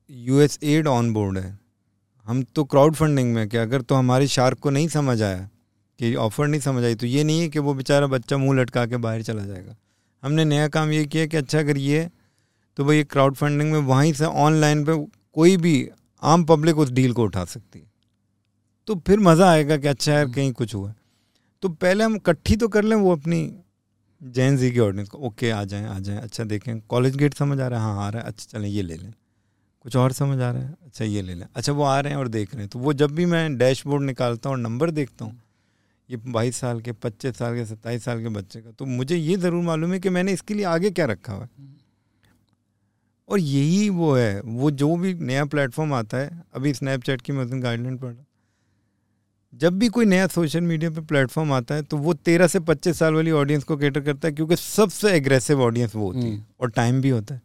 U S aid on board है। हम तो क्राउड फंडिंग में कि अगर तो हमारे शार्क को नहीं समझ आया, कि ऑफ़र नहीं समझ आई तो ये नहीं है कि वो बेचारा बच्चा मुँह लटका के बाहर चला जाएगा। हमने नया काम ये किया कि अच्छा अगर ये तो भाई ये क्राउड फंडिंग में वहीं से ऑनलाइन पे कोई भी आम पब्लिक उस डील को उठा सकती है। तो फिर मज़ा आएगा कि अच्छा यार कहीं कुछ हुआ। तो पहले हम इकट्ठी तो कर लें वो अपनी जैन जी की ऑडियंस को ओके आ जाएँ आ जाएँ अच्छा देखें कॉलेज गेट समझ आ रहा है हाँ आ रहा है अच्छा चलें ये ले लें। कुछ और समझ आ रहा है अच्छा ये ले लें। अच्छा वो आ रहे हैं और देख रहे हैं। तो वो जब भी मैं डैशबोर्ड निकालता हूँ और नंबर देखता हूँ ये बाईस साल के पच्चीस साल के सत्ताईस साल के बच्चे का तो मुझे ये ज़रूर मालूम है कि मैंने इसके लिए आगे क्या रखा हुआ है। और यही वो है वो जो भी नया प्लेटफॉर्म आता है अभी स्नैपचैट की मैं गाइडलाइन पढ़ रहा जब भी कोई नया सोशल मीडिया पे प्लेटफॉर्म आता है तो वो तेरह से पच्चीस साल वाली ऑडियंस को कैटर करता है क्योंकि सबसे एग्रेसिव ऑडियंस वो होती है हम्म। और टाइम भी होता है।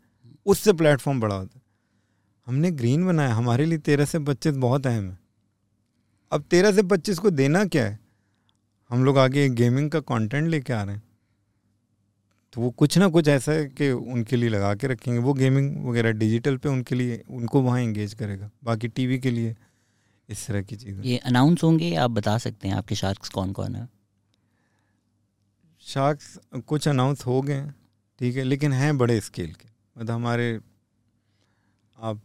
उससे प्लेटफॉर्म बड़ा होता है। हमने ग्रीन बनाया हमारे लिए तेरह से पच्चीस बहुत अहम है। अब तेरह से पच्चीस को देना क्या है? हम लोग आगे गेमिंग का कंटेंट लेके आ रहे हैं। तो वो कुछ ना कुछ ऐसा है कि उनके लिए लगा के रखेंगे। वो गेमिंग वगैरह डिजिटल पे उनके लिए उनको वहाँ इंगेज करेगा बाकी टीवी के लिए इस तरह की चीज़ें। ये अनाउंस होंगे आप बता सकते हैं आपके शार्क्स कौन कौन है? शार्क्स कुछ अनाउंस हो गए ठीक है लेकिन हैं बड़े स्केल के। मतलब हमारे आप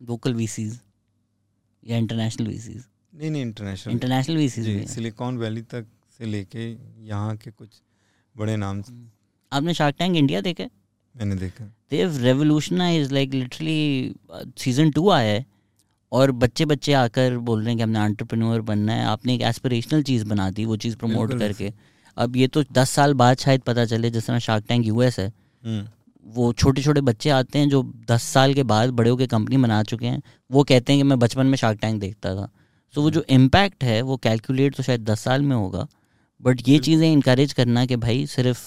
लोकल वीसीज या इंटरनेशनल वीसीज नहीं नहीं international international VCs Silicon Valley तक से लेके यहाँ के कुछ बड़े नाम हम्म। आपने शार्क टैंक इंडिया देखे? मैंने देखा। They've revolutionize like literally season two आया है और बच्चे बच्चे आकर बोल रहे हैं कि हमने एंटरप्रेन्योर बनना है। आपने एक एस्पिरेशनल चीज़ बना दी वो चीज़ प्रमोट करके। अब ये तो दस साल बाद शायद पता चले जिस तरह शार्क टैंक यूएस है। हम्म। वो छोटे छोटे बच्चे आते हैं जो दस साल के बाद बड़े होकर कंपनी बना चुके हैं। वो कहते हैं कि मैं बचपन में शार्क टैंक देखता था। तो वो जो इम्पैक्ट है वो कैलकुलेट तो शायद दस साल में होगा। बट ये चीज़ें इंकरेज करना कि भाई सिर्फ़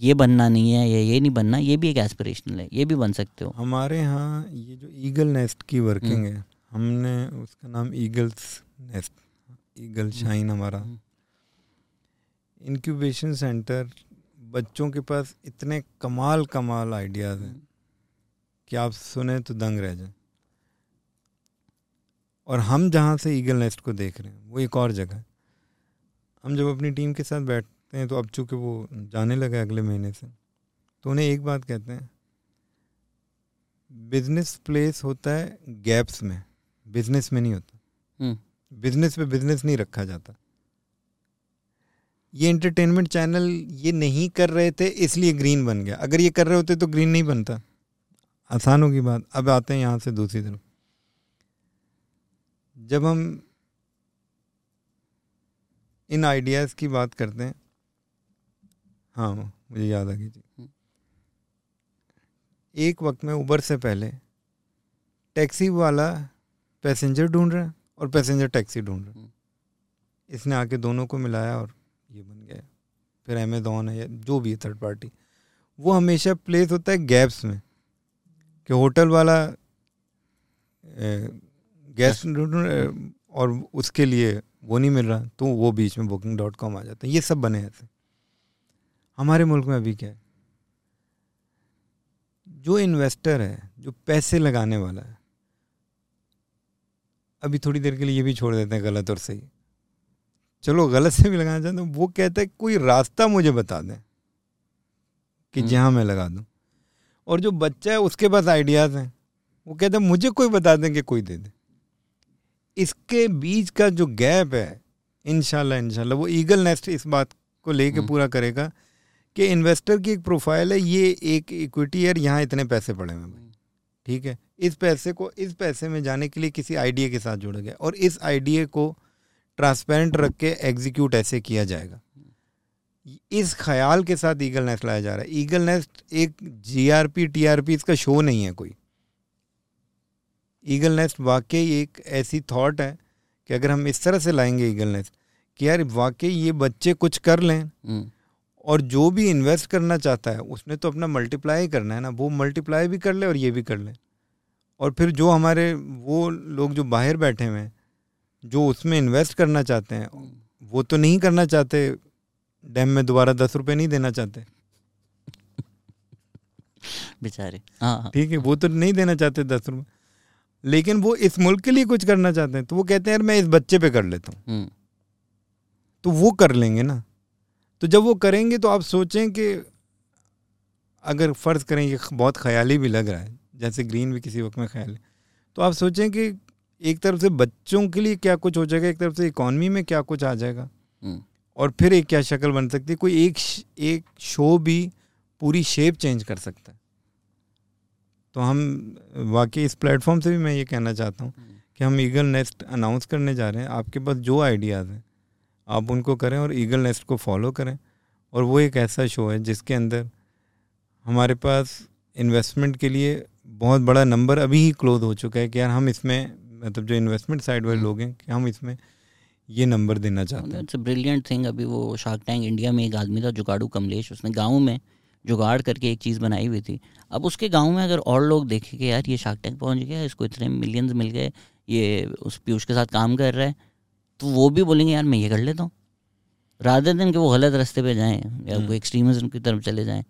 ये बनना नहीं है या ये नहीं बनना ये भी एक एस्पिरेशनल है ये भी बन सकते हो। हमारे यहाँ ये जो ईगल नेस्ट की वर्किंग हम्म। है हमने उसका नाम ईगल्स नेस्ट ईगल शाइन हमारा। इंक्यूबेशन सेंटर बच्चों के पास इतने कमाल कमाल आइडियाज़ हैं कि आप सुने तो दंग रह जाए। और हम जहाँ से ईगल नेस्ट को देख रहे हैं वो एक और जगह है। हम जब अपनी टीम के साथ बैठते हैं तो अब चूँकि वो जाने लगा अगले महीने से तो उन्हें एक बात कहते हैं। बिज़नेस प्लेस होता है गैप्स में बिज़नेस में नहीं होता। बिज़नेस हम्म। पे बिज़नेस नहीं रखा जाता। ये एंटरटेनमेंट चैनल ये नहीं कर रहे थे इसलिए ग्रीन बन गया। अगर ये कर रहे होते तो ग्रीन नहीं बनता। आसान होगी बात। अब आते हैं यहाँ से दूसरी तरफ़। जब हम इन आइडियाज़ की बात करते हैं। हाँ मुझे याद आ गई थी। हम्म। एक वक्त में उबर से पहले टैक्सी वाला पैसेंजर ढूंढ रहा है और पैसेंजर टैक्सी ढूंढ रहा है। हम्म। इसने आके दोनों को मिलाया और ये बन गया। फिर अमेजोन है या जो भी है थर्ड पार्टी वो हमेशा प्लेस होता है गैप्स में कि होटल वाला गैस और उसके लिए वो नहीं मिल रहा तो वो बीच में बुकिंग डॉट कॉम आ जाता है। ये सब बने ऐसे। हमारे मुल्क में अभी क्या है? जो इन्वेस्टर है जो पैसे लगाने वाला है अभी थोड़ी देर के लिए ये भी छोड़ देते हैं गलत और सही। चलो गलत से भी लगाना चाहते हैं वो कहता है कोई रास्ता मुझे बता दें कि हम्म। जहाँ मैं लगा दूँ। और जो बच्चा है उसके पास आइडियाज़ हैं। वो कहता है मुझे कोई बता दें कि कोई दे दे। इसके बीच का जो गैप है इनशाला इनशाला वो ईगल नेस्ट इस बात को लेके हम्म। पूरा करेगा कि इन्वेस्टर की एक प्रोफ़ाइल है ये एक इक्विटी है यहाँ इतने पैसे पड़े हुए भाई। ठीक है? इस पैसे को इस पैसे में जाने के लिए किसी आइडिया के साथ जोड़ा गया और इस आइडिया को ट्रांसपेरेंट रख के एग्जीक्यूट ऐसे किया जाएगा। इस ख्याल के साथ ईगल नेस्ट लाया जा रहा है। ईगल नेस्ट एक जीआरपी टीआरपी इसका शो नहीं है कोई। ईगल नेस्ट वाकई एक ऐसी थॉट है कि अगर हम इस तरह से लाएँगे ईगल नेस्ट कि यार वाकई ये बच्चे कुछ कर लें हम्म। और जो भी इन्वेस्ट करना चाहता है उसने तो अपना मल्टीप्लाई करना है ना वो मल्टीप्लाई भी कर ले और ये भी कर ले। और फिर जो हमारे वो लोग जो बाहर बैठे हुए हैं जो उसमें इन्वेस्ट करना चाहते हैं वो तो नहीं करना चाहते डैम में दोबारा दस रुपये नहीं देना चाहते। बेचारे हाँ, हाँ। ठीक है वो तो नहीं देना चाहते दस रुपये लेकिन वो इस मुल्क के लिए कुछ करना चाहते हैं तो वो कहते हैं यार मैं इस बच्चे पे कर लेता हूँ। हम्म। तो वो कर लेंगे ना। तो जब वो करेंगे तो आप सोचें कि अगर फ़र्ज़ करें ये बहुत ख्याली भी लग रहा है जैसे ग्रीन भी किसी वक्त में ख्याल है। तो आप सोचें कि एक तरफ़ से बच्चों के लिए क्या कुछ हो जाएगा एक तरफ़ से इकॉनमी में क्या कुछ आ जाएगा। हम्म, और फिर एक क्या शक्ल बन सकती है कोई एक एक शो भी पूरी शेप चेंज कर सकता है। तो हम वाकई इस प्लेटफॉर्म से भी मैं ये कहना चाहता हूँ कि हम ईगल नेस्ट अनाउंस करने जा रहे हैं। आपके पास जो आइडियाज़ हैं आप उनको करें और ईगल नेस्ट को फॉलो करें। और वो एक ऐसा शो है जिसके अंदर हमारे पास इन्वेस्टमेंट के लिए बहुत बड़ा नंबर अभी ही क्लोज हो चुका है कि यार हम इसमें मतलब जो इन्वेस्टमेंट साइड वाले लोग हैं कि हम इसमें ये नंबर देना चाहते हैं। इट्स ब्रिलियंट थिंग अभी वो शार्क टैंक इंडिया में एक आदमी था जुगाड़ू कमलेश उसने गाँव में जुगाड़ करके एक चीज़ बनाई हुई थी। अब उसके गाँव में अगर और लोग देखें कि यार ये शार्क टैंक पहुँच गया इसको इतने मिलियंस मिल गए ये उस पीयूष के साथ काम कर रहा है तो वो भी बोलेंगे यार मैं ये कर लेता हूँ। राधर दिन कि वो गलत रास्ते पे जाएँ या हम्म। वो एक्सट्रीमिज्म की तरफ़ चले जाएँ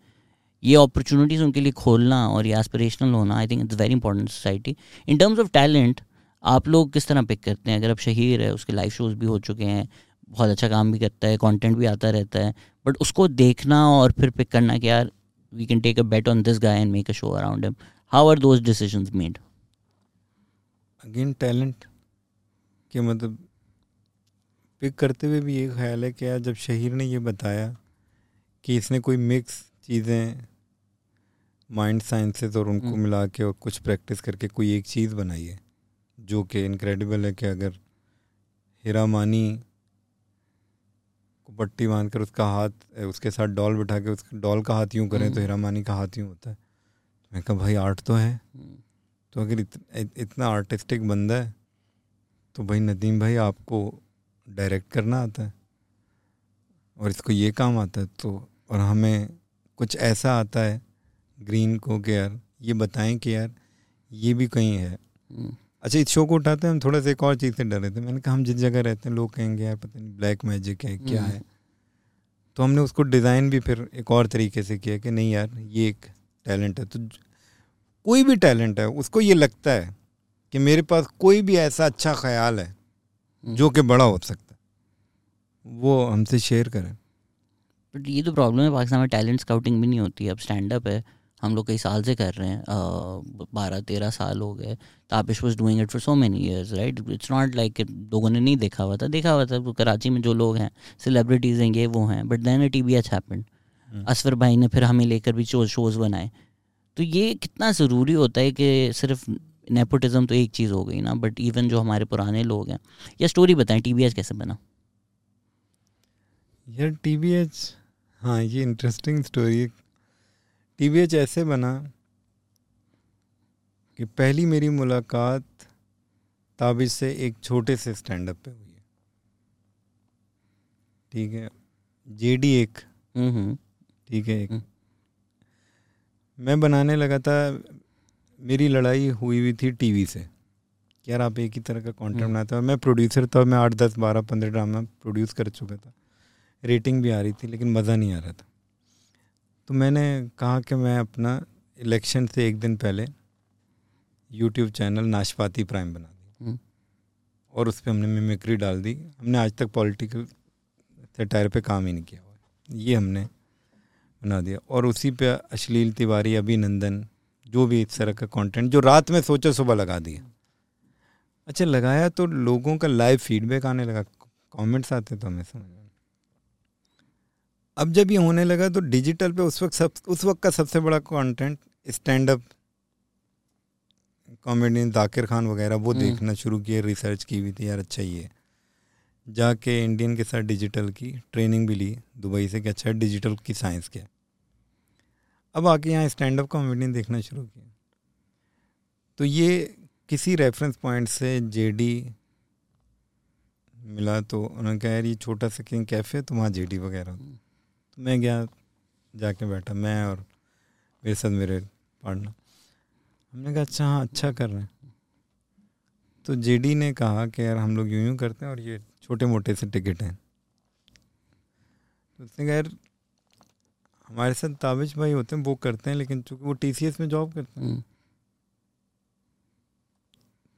ये अपॉर्चुनिटीज़ उनके लिए खोलना और ये एस्पिरेशनल होना I think it's very important society in terms of talent आप लोग किस तरह पिक करते हैं? अगर आप शहीर है उसके लाइव शोज़ भी हो चुके हैं बहुत अच्छा काम भी करता है कंटेंट भी आता रहता है बट उसको देखना और फिर पिक करना कि यार we can take a bet on this guy and make a show around him how are those decisions made again talent कि मतलब पिक करते हुए भी ये ख्याल है कि यार जब शहीर ने ये बताया कि इसने कोई मिक्स चीज़ें माइंड साइंसेस और उनको हम्म। मिला के और कुछ प्रैक्टिस करके कोई एक चीज़ बनाई है जो कि इनक्रेडिबल है कि अगर हीरा मानी को पट्टी बाँध कर उसका हाथ उसके साथ डॉल बिठा के उस डॉल का हाथ यूँ करें तो हम्म। हीरा मानी का हाथ यूँ होता है। मैं कहा भाई आर्ट तो है। तो अगर इत, इत, इतना आर्टिस्टिक बंदा है तो भाई नदीम भाई आपको डायरेक्ट करना आता है और इसको ये काम आता है। तो और हमें कुछ ऐसा आता है ग्रीन को कि यार ये बताएँ कि यार ये भी कहीं है। अच्छा इस शो को उठाते हैं हम थोड़ा सा एक और चीज़ से डर रहे थे मैंने कहा हम जिस जगह रहते हैं लोग कहेंगे यार पता नहीं ब्लैक मैजिक है क्या हम्म। है? तो हमने उसको डिज़ाइन भी फिर एक और तरीके से किया कि नहीं यार ये एक टैलेंट है। तो कोई भी टैलेंट है उसको ये लगता है कि मेरे पास कोई भी ऐसा अच्छा ख्याल है जो कि बड़ा हो सकता है। वो हमसे शेयर करें। बट ये तो प्रॉब्लम है पाकिस्तान में टैलेंट स्काउटिंग भी नहीं होती अब स्टैंड अप है। हम लोग कई साल से कर रहे हैं बारह तेरह साल हो गए Tapish was doing it for so many years right it's not like लोगों ने नहीं देखा हुआ था देखा हुआ था कराची में जो लोग हैं सेलिब्रिटीज़ हैं ये वो हैं but then T B H happen Asfar भाई ने फिर हमें लेकर भी शोज़ बनाए। तो ये कितना ज़रूरी होता है कि सिर्फ़ नेपोटिज्म तो एक चीज़ हो गई ना बट इवन जो हमारे पुराने लोग हैं या स्टोरी बताएँ टी बी एच कैसे बना? यार टी हाँ ये इंटरेस्टिंग स्टोरी है टी बी एच ऐसे बना कि पहली मेरी मुलाकात ताबिश से एक छोटे से स्टैंड अप पे हुई है। ठीक है? जेडी एक। हम्म हम्म। ठीक है एक। हम्म। मैं बनाने लगा था मेरी लड़ाई हुई हुई थी टीवी से। यार आप एक ही तरह का कंटेंट। बनाते हो। मैं प्रोड्यूसर था मैं आठ दस बारह पंद्रह ड्रामा प्रोड्यूस कर चुका था। रेटिंग भी आ रही थी लेकिन मज़ा नहीं आ रहा था। तो मैंने कहा कि मैं अपना इलेक्शन से एक दिन पहले यूट्यूब चैनल नाशपाती प्राइम बना दी। हम्म। और उस पर हमने मिमिक्री डाल दी। हमने आज तक पॉलिटिकल सटायर पे काम ही नहीं किया हुआ ये हमने बना दिया। और उसी पे अश्लील तिवारी अभिनंदन जो भी इस तरह का कंटेंट जो रात में सोचा सुबह लगा दिया। अच्छा लगाया तो लोगों का लाइव फीडबैक आने लगा। कमेंट्स आते तो हमें समझ। अब जब ये होने लगा तो डिजिटल पे उस वक्त सब उस वक्त का सबसे बड़ा content stand up comedian Zakir Khan वगैरह वो हम्म। देखना शुरू किए रिसर्च की हुई थी यार अच्छा ये जाके इंडियन के साथ डिजिटल की ट्रेनिंग भी ली दुबई से कि अच्छा डिजिटल की साइंस क्या अब आके यहाँ स्टैंड अप कॉमेडियन देखना शुरू किया तो ये किसी रेफरेंस पॉइंट से जेडी मिला तो उन्होंने कहा यार ये छोटा सा किंग कैफ़े तो वहाँ जेडी वगैरह मैं गया जाके बैठा मैं और मेरे साथ मेरे पार्टनर हमने कहा अच्छा हाँ अच्छा कर रहे हैं। तो जेडी ने कहा कि यार हम लोग यूँ यूँ करते हैं और ये छोटे मोटे से टिकट हैं। तो उसने कहा यार हमारे साथ ताबिश भाई होते हैं वो करते हैं लेकिन चूँकि वो टीसीएस में जॉब करते हैं। हम्म,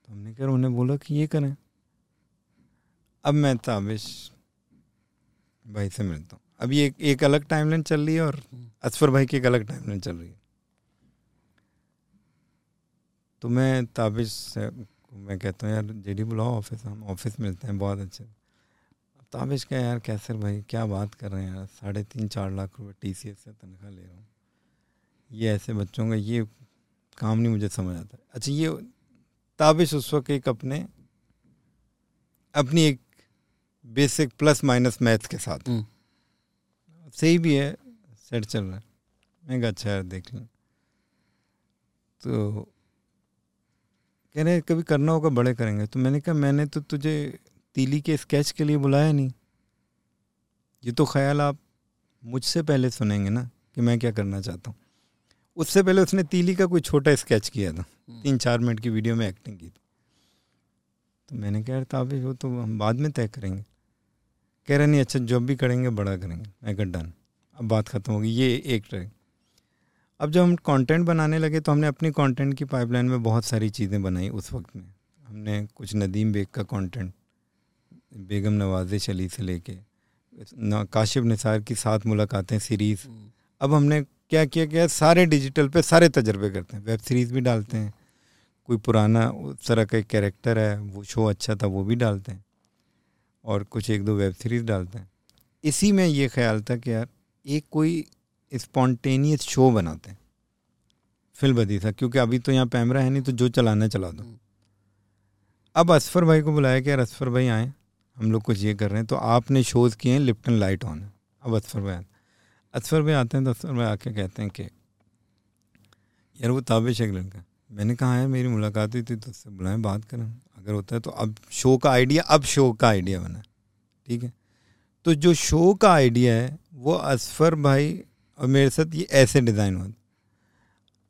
तो हमने कहा उन्हें बोला कि ये करें। अब मैं ताबिश भाई से मिलता हूँ। ये एक, एक अलग टाइमलाइन चल रही है और असफर भाई की एक अलग टाइमलाइन चल रही है। तो मैं ताबिश से मैं कहता हूँ यार जेडी बुलाओ ऑफ़िस हम ऑफ़िस मिलते हैं बहुत अच्छे अब ताबिश क्या यार कैसर भाई क्या बात कर रहे हैं यार? साढ़े तीन चार लाख रुपए टी सी एस से तनख्वाह ले रहा हूँ। ये ऐसे बच्चों का ये काम नहीं मुझे समझ आता। अच्छा ये ताबिश उस वक्त एक अपने अपनी एक बेसिक प्लस माइनस मैथ के साथ। हम्म। सही भी है सेट चल रहा है। मैं कहा अच्छा यार देख लें। तो कह रहे कभी करना होगा बड़े करेंगे। तो मैंने कहा मैंने तो तुझे तीली के स्केच के लिए बुलाया नहीं। ये तो ख्याल आप मुझसे पहले सुनेंगे ना कि मैं क्या करना चाहता हूँ। उससे पहले उसने तीली का कोई छोटा स्केच किया था। तीन चार मिनट की वीडियो में एक्टिंग की थी। तो मैंने कहा यार ताबिश वो तो हम बाद में तय करेंगे। कह रहे नहीं अच्छा जॉब भी करेंगे बड़ा करेंगे. मैं कहा डन. अब बात ख़त्म होगी। ये एक ट्रैक अब जब हम कंटेंट बनाने लगे तो हमने अपनी कंटेंट की पाइपलाइन में बहुत सारी चीज़ें बनाई उस वक्त में। हमने कुछ नदीम बेग का कंटेंट बेगम नवाजिश अली से लेके काशिफ निसार की सात मुलाकातें सीरीज़ अब हमने क्या किया क्या सारे डिजिटल पे सारे तजर्बे करते हैं। वेब सीरीज़ भी डालते हैं। कोई पुराना उस तरह का एक कैरेक्टर है वो शो अच्छा था वो भी डालते हैं। और कुछ एक दो वेब सीरीज़ डालते हैं। इसी में ये ख्याल था कि यार एक कोई स्पॉन्टेनियस शो बनाते हैं। फिल बदी था क्योंकि अभी तो यहाँ कैमरा है नहीं तो जो चलाना चला दो। अब असफर भाई को बुलाया कि यार असफर भाई आए हम लोग कुछ ये कर रहे हैं। तो आपने शोज़ किए हैं लिप्टन लाइट ऑन। है अब असफर भाई असफर भाई आते हैं तो असफर भाई आके कहते हैं कि यार वो ताबिश एक लड़का। मैंने कहा है मेरी मुलाकात हुई थी तो उससे बुलाएँ बात करें अगर होता है तो अब शो का आइडिया, अब शो का आइडिया बना ठीक है? तो जो शो का आइडिया है, वो असफर भाई और मेरे साथ ये ऐसे डिज़ाइन हुआ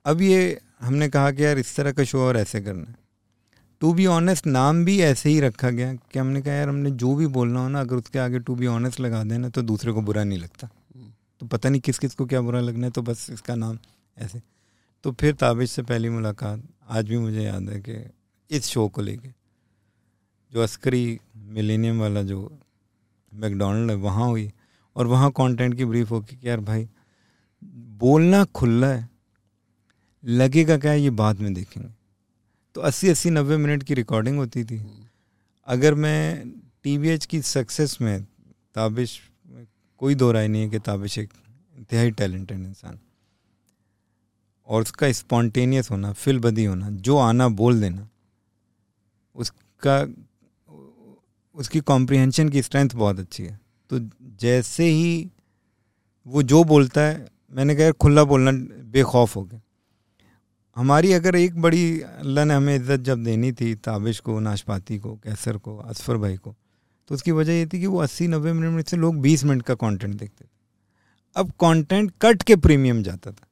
अब ये हमने कहा कि यार इस तरह का शो और ऐसे करना है। टू बी ऑनेस्ट नाम भी ऐसे ही रखा गया कि हमने कहा, यार, हमने जो भी बोलना हो ना, अगर उसके आगे टू बी ऑनेस्ट लगा देना तो दूसरे को बुरा नहीं लगता। तो पता नहीं किस किस को क्या बुरा लगना है तो बस इसका नाम ऐसे। तो फिर ताबिश से पहली मुलाकात, आज भी मुझे याद है कि इस शो को लेके। जो अस्करी मिलेनियम वाला जो मैकडोनल्ड है वहाँ हुई। और वहाँ कंटेंट की ब्रीफ होगी कि यार भाई बोलना खुला है लगेगा क्या ये बाद में देखेंगे। तो अस्सी अस्सी नब्बे मिनट की रिकॉर्डिंग होती थी। अगर मैं टीवीएच की सक्सेस में ताबिश कोई दो राय नहीं है कि ताबिश एक इंतहाई टैलेंटेड इंसान। और उसका स्पॉन्टेनियस होना फिल बदी होना जो आना बोल देना उसका उसकी कॉम्प्रिहेंशन की स्ट्रेंथ बहुत अच्छी है। तो जैसे ही वो जो बोलता है, मैंने कहा खुला बोलना बेखौफ हो गया। हमारी अगर एक बड़ी, अल्लाह ने हमें इज़्ज़त जब देनी थी, ताबिश को, नाशपाती को, कैसर को असफर भाई को तो उसकी वजह ये थी कि वो अस्सी नब्बे मिनट में से लोग बीस मिनट का कंटेंट देखते थे। अब कंटेंट कट के प्रीमियम जाता था।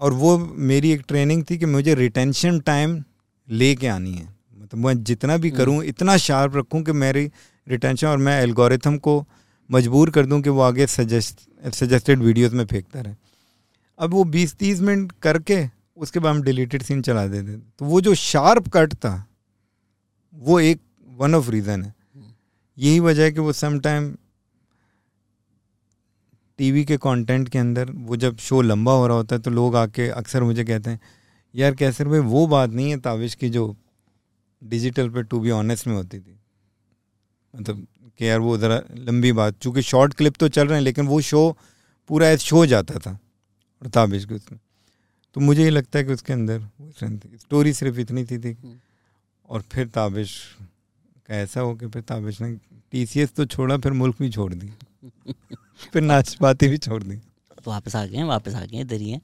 और वो मेरी एक ट्रेनिंग थी कि मुझे रिटेंशन टाइम ले के आनी है। मतलब मैं जितना भी करूँ हम्म। इतना शार्प रखूँ कि मेरी रिटेंशन और मैं एल्गोरिथम को मजबूर कर दूँ कि वो आगे सजेस्ट सजेस्टेड वीडियोज़ में फेंकता रहे अब वो बीस तीस मिनट करके उसके बाद हम डिलीटेड सीन चला देते तो वो जो शार्प कट था वो एक वन ऑफ़ रीज़न है हम्म। यही वजह है कि वो सम टाइम टीवी के कंटेंट के अंदर वो जब शो लंबा हो रहा होता है तो लोग आके अक्सर मुझे कहते हैं यार कैसर भाई वो बात नहीं है ताविश की जो डिजिटल पे टू बी ऑनेस्ट में होती थी। मतलब कि यार वो ज़रा लंबी बात चूँकि शॉर्ट क्लिप तो चल रहे हैं लेकिन वो शो पूरा शो जाता था और ताबिश के उसमें तो मुझे ये लगता है कि उसके अंदर वो स्टोरी सिर्फ़ इतनी थी थी हम्म। और फिर ताबिश का ऐसा हो कि फिर ताबिश ने टीसीएस तो छोड़ा फिर मुल्क भी छोड़ दी फिर नाशपाती भी छोड़ दी। वापस आ गए हैं वापस आ गए इधर ही हैं।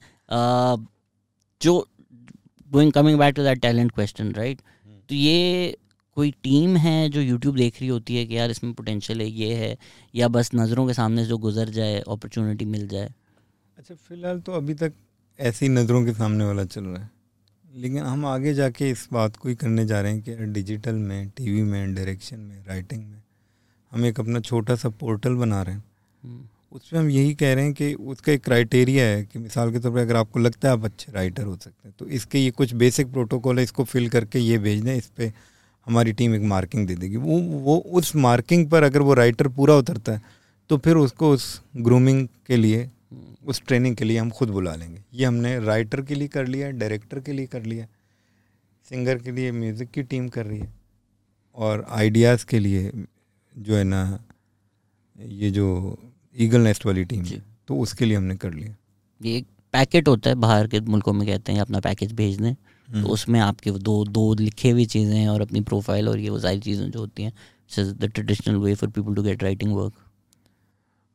जो going coming back to that talent question right तो ये कोई टीम है जो यूट्यूब देख रही होती है कि यार इसमें पोटेंशियल है ये है या बस नज़रों के सामने जो गुजर जाए अपॉर्चुनिटी मिल जाए? अच्छा फ़िलहाल तो अभी तक ऐसी नज़रों के सामने वाला चल रहा है। लेकिन हम आगे जाके इस बात को ही करने जा रहे हैं कि डिजिटल में टीवी में डायरेक्शन में राइटिंग में हम एक अपना छोटा सा पोर्टल बना रहे हैं। हम्म। उसमें हम यही कह रहे हैं कि उसका एक क्राइटेरिया है कि मिसाल के तौर पर अगर आपको लगता है आप अच्छे राइटर हो सकते हैं तो इसके ये कुछ बेसिक प्रोटोकॉल है, इसको फिल करके ये भेज दें इस पर हमारी टीम एक मार्किंग दे देगी। वो वो उस मार्किंग पर अगर वो राइटर पूरा उतरता है तो फिर उसको उस ग्रूमिंग के लिए, उस ट्रेनिंग के लिए हम खुद बुला लेंगे। ये हमने राइटर के लिए कर लिया डायरेक्टर के लिए कर लिया सिंगर के लिए म्यूज़िक की टीम कर रही है, और आइडियाज़ के लिए जो है ना, ये जो ईगल नेस्ट वाली टीम है तो उसके लिए हमने कर लिया ये एक पैकेट होता है बाहर के मुल्कों में कहते हैं अपना पैकेज भेज दें तो हम्म। उसमें आपके दो दो लिखे हुई चीज़ें हैं और अपनी प्रोफ़ाइल और ये वो सारी चीज़ें जो होती हैं the traditional way for people to get writing work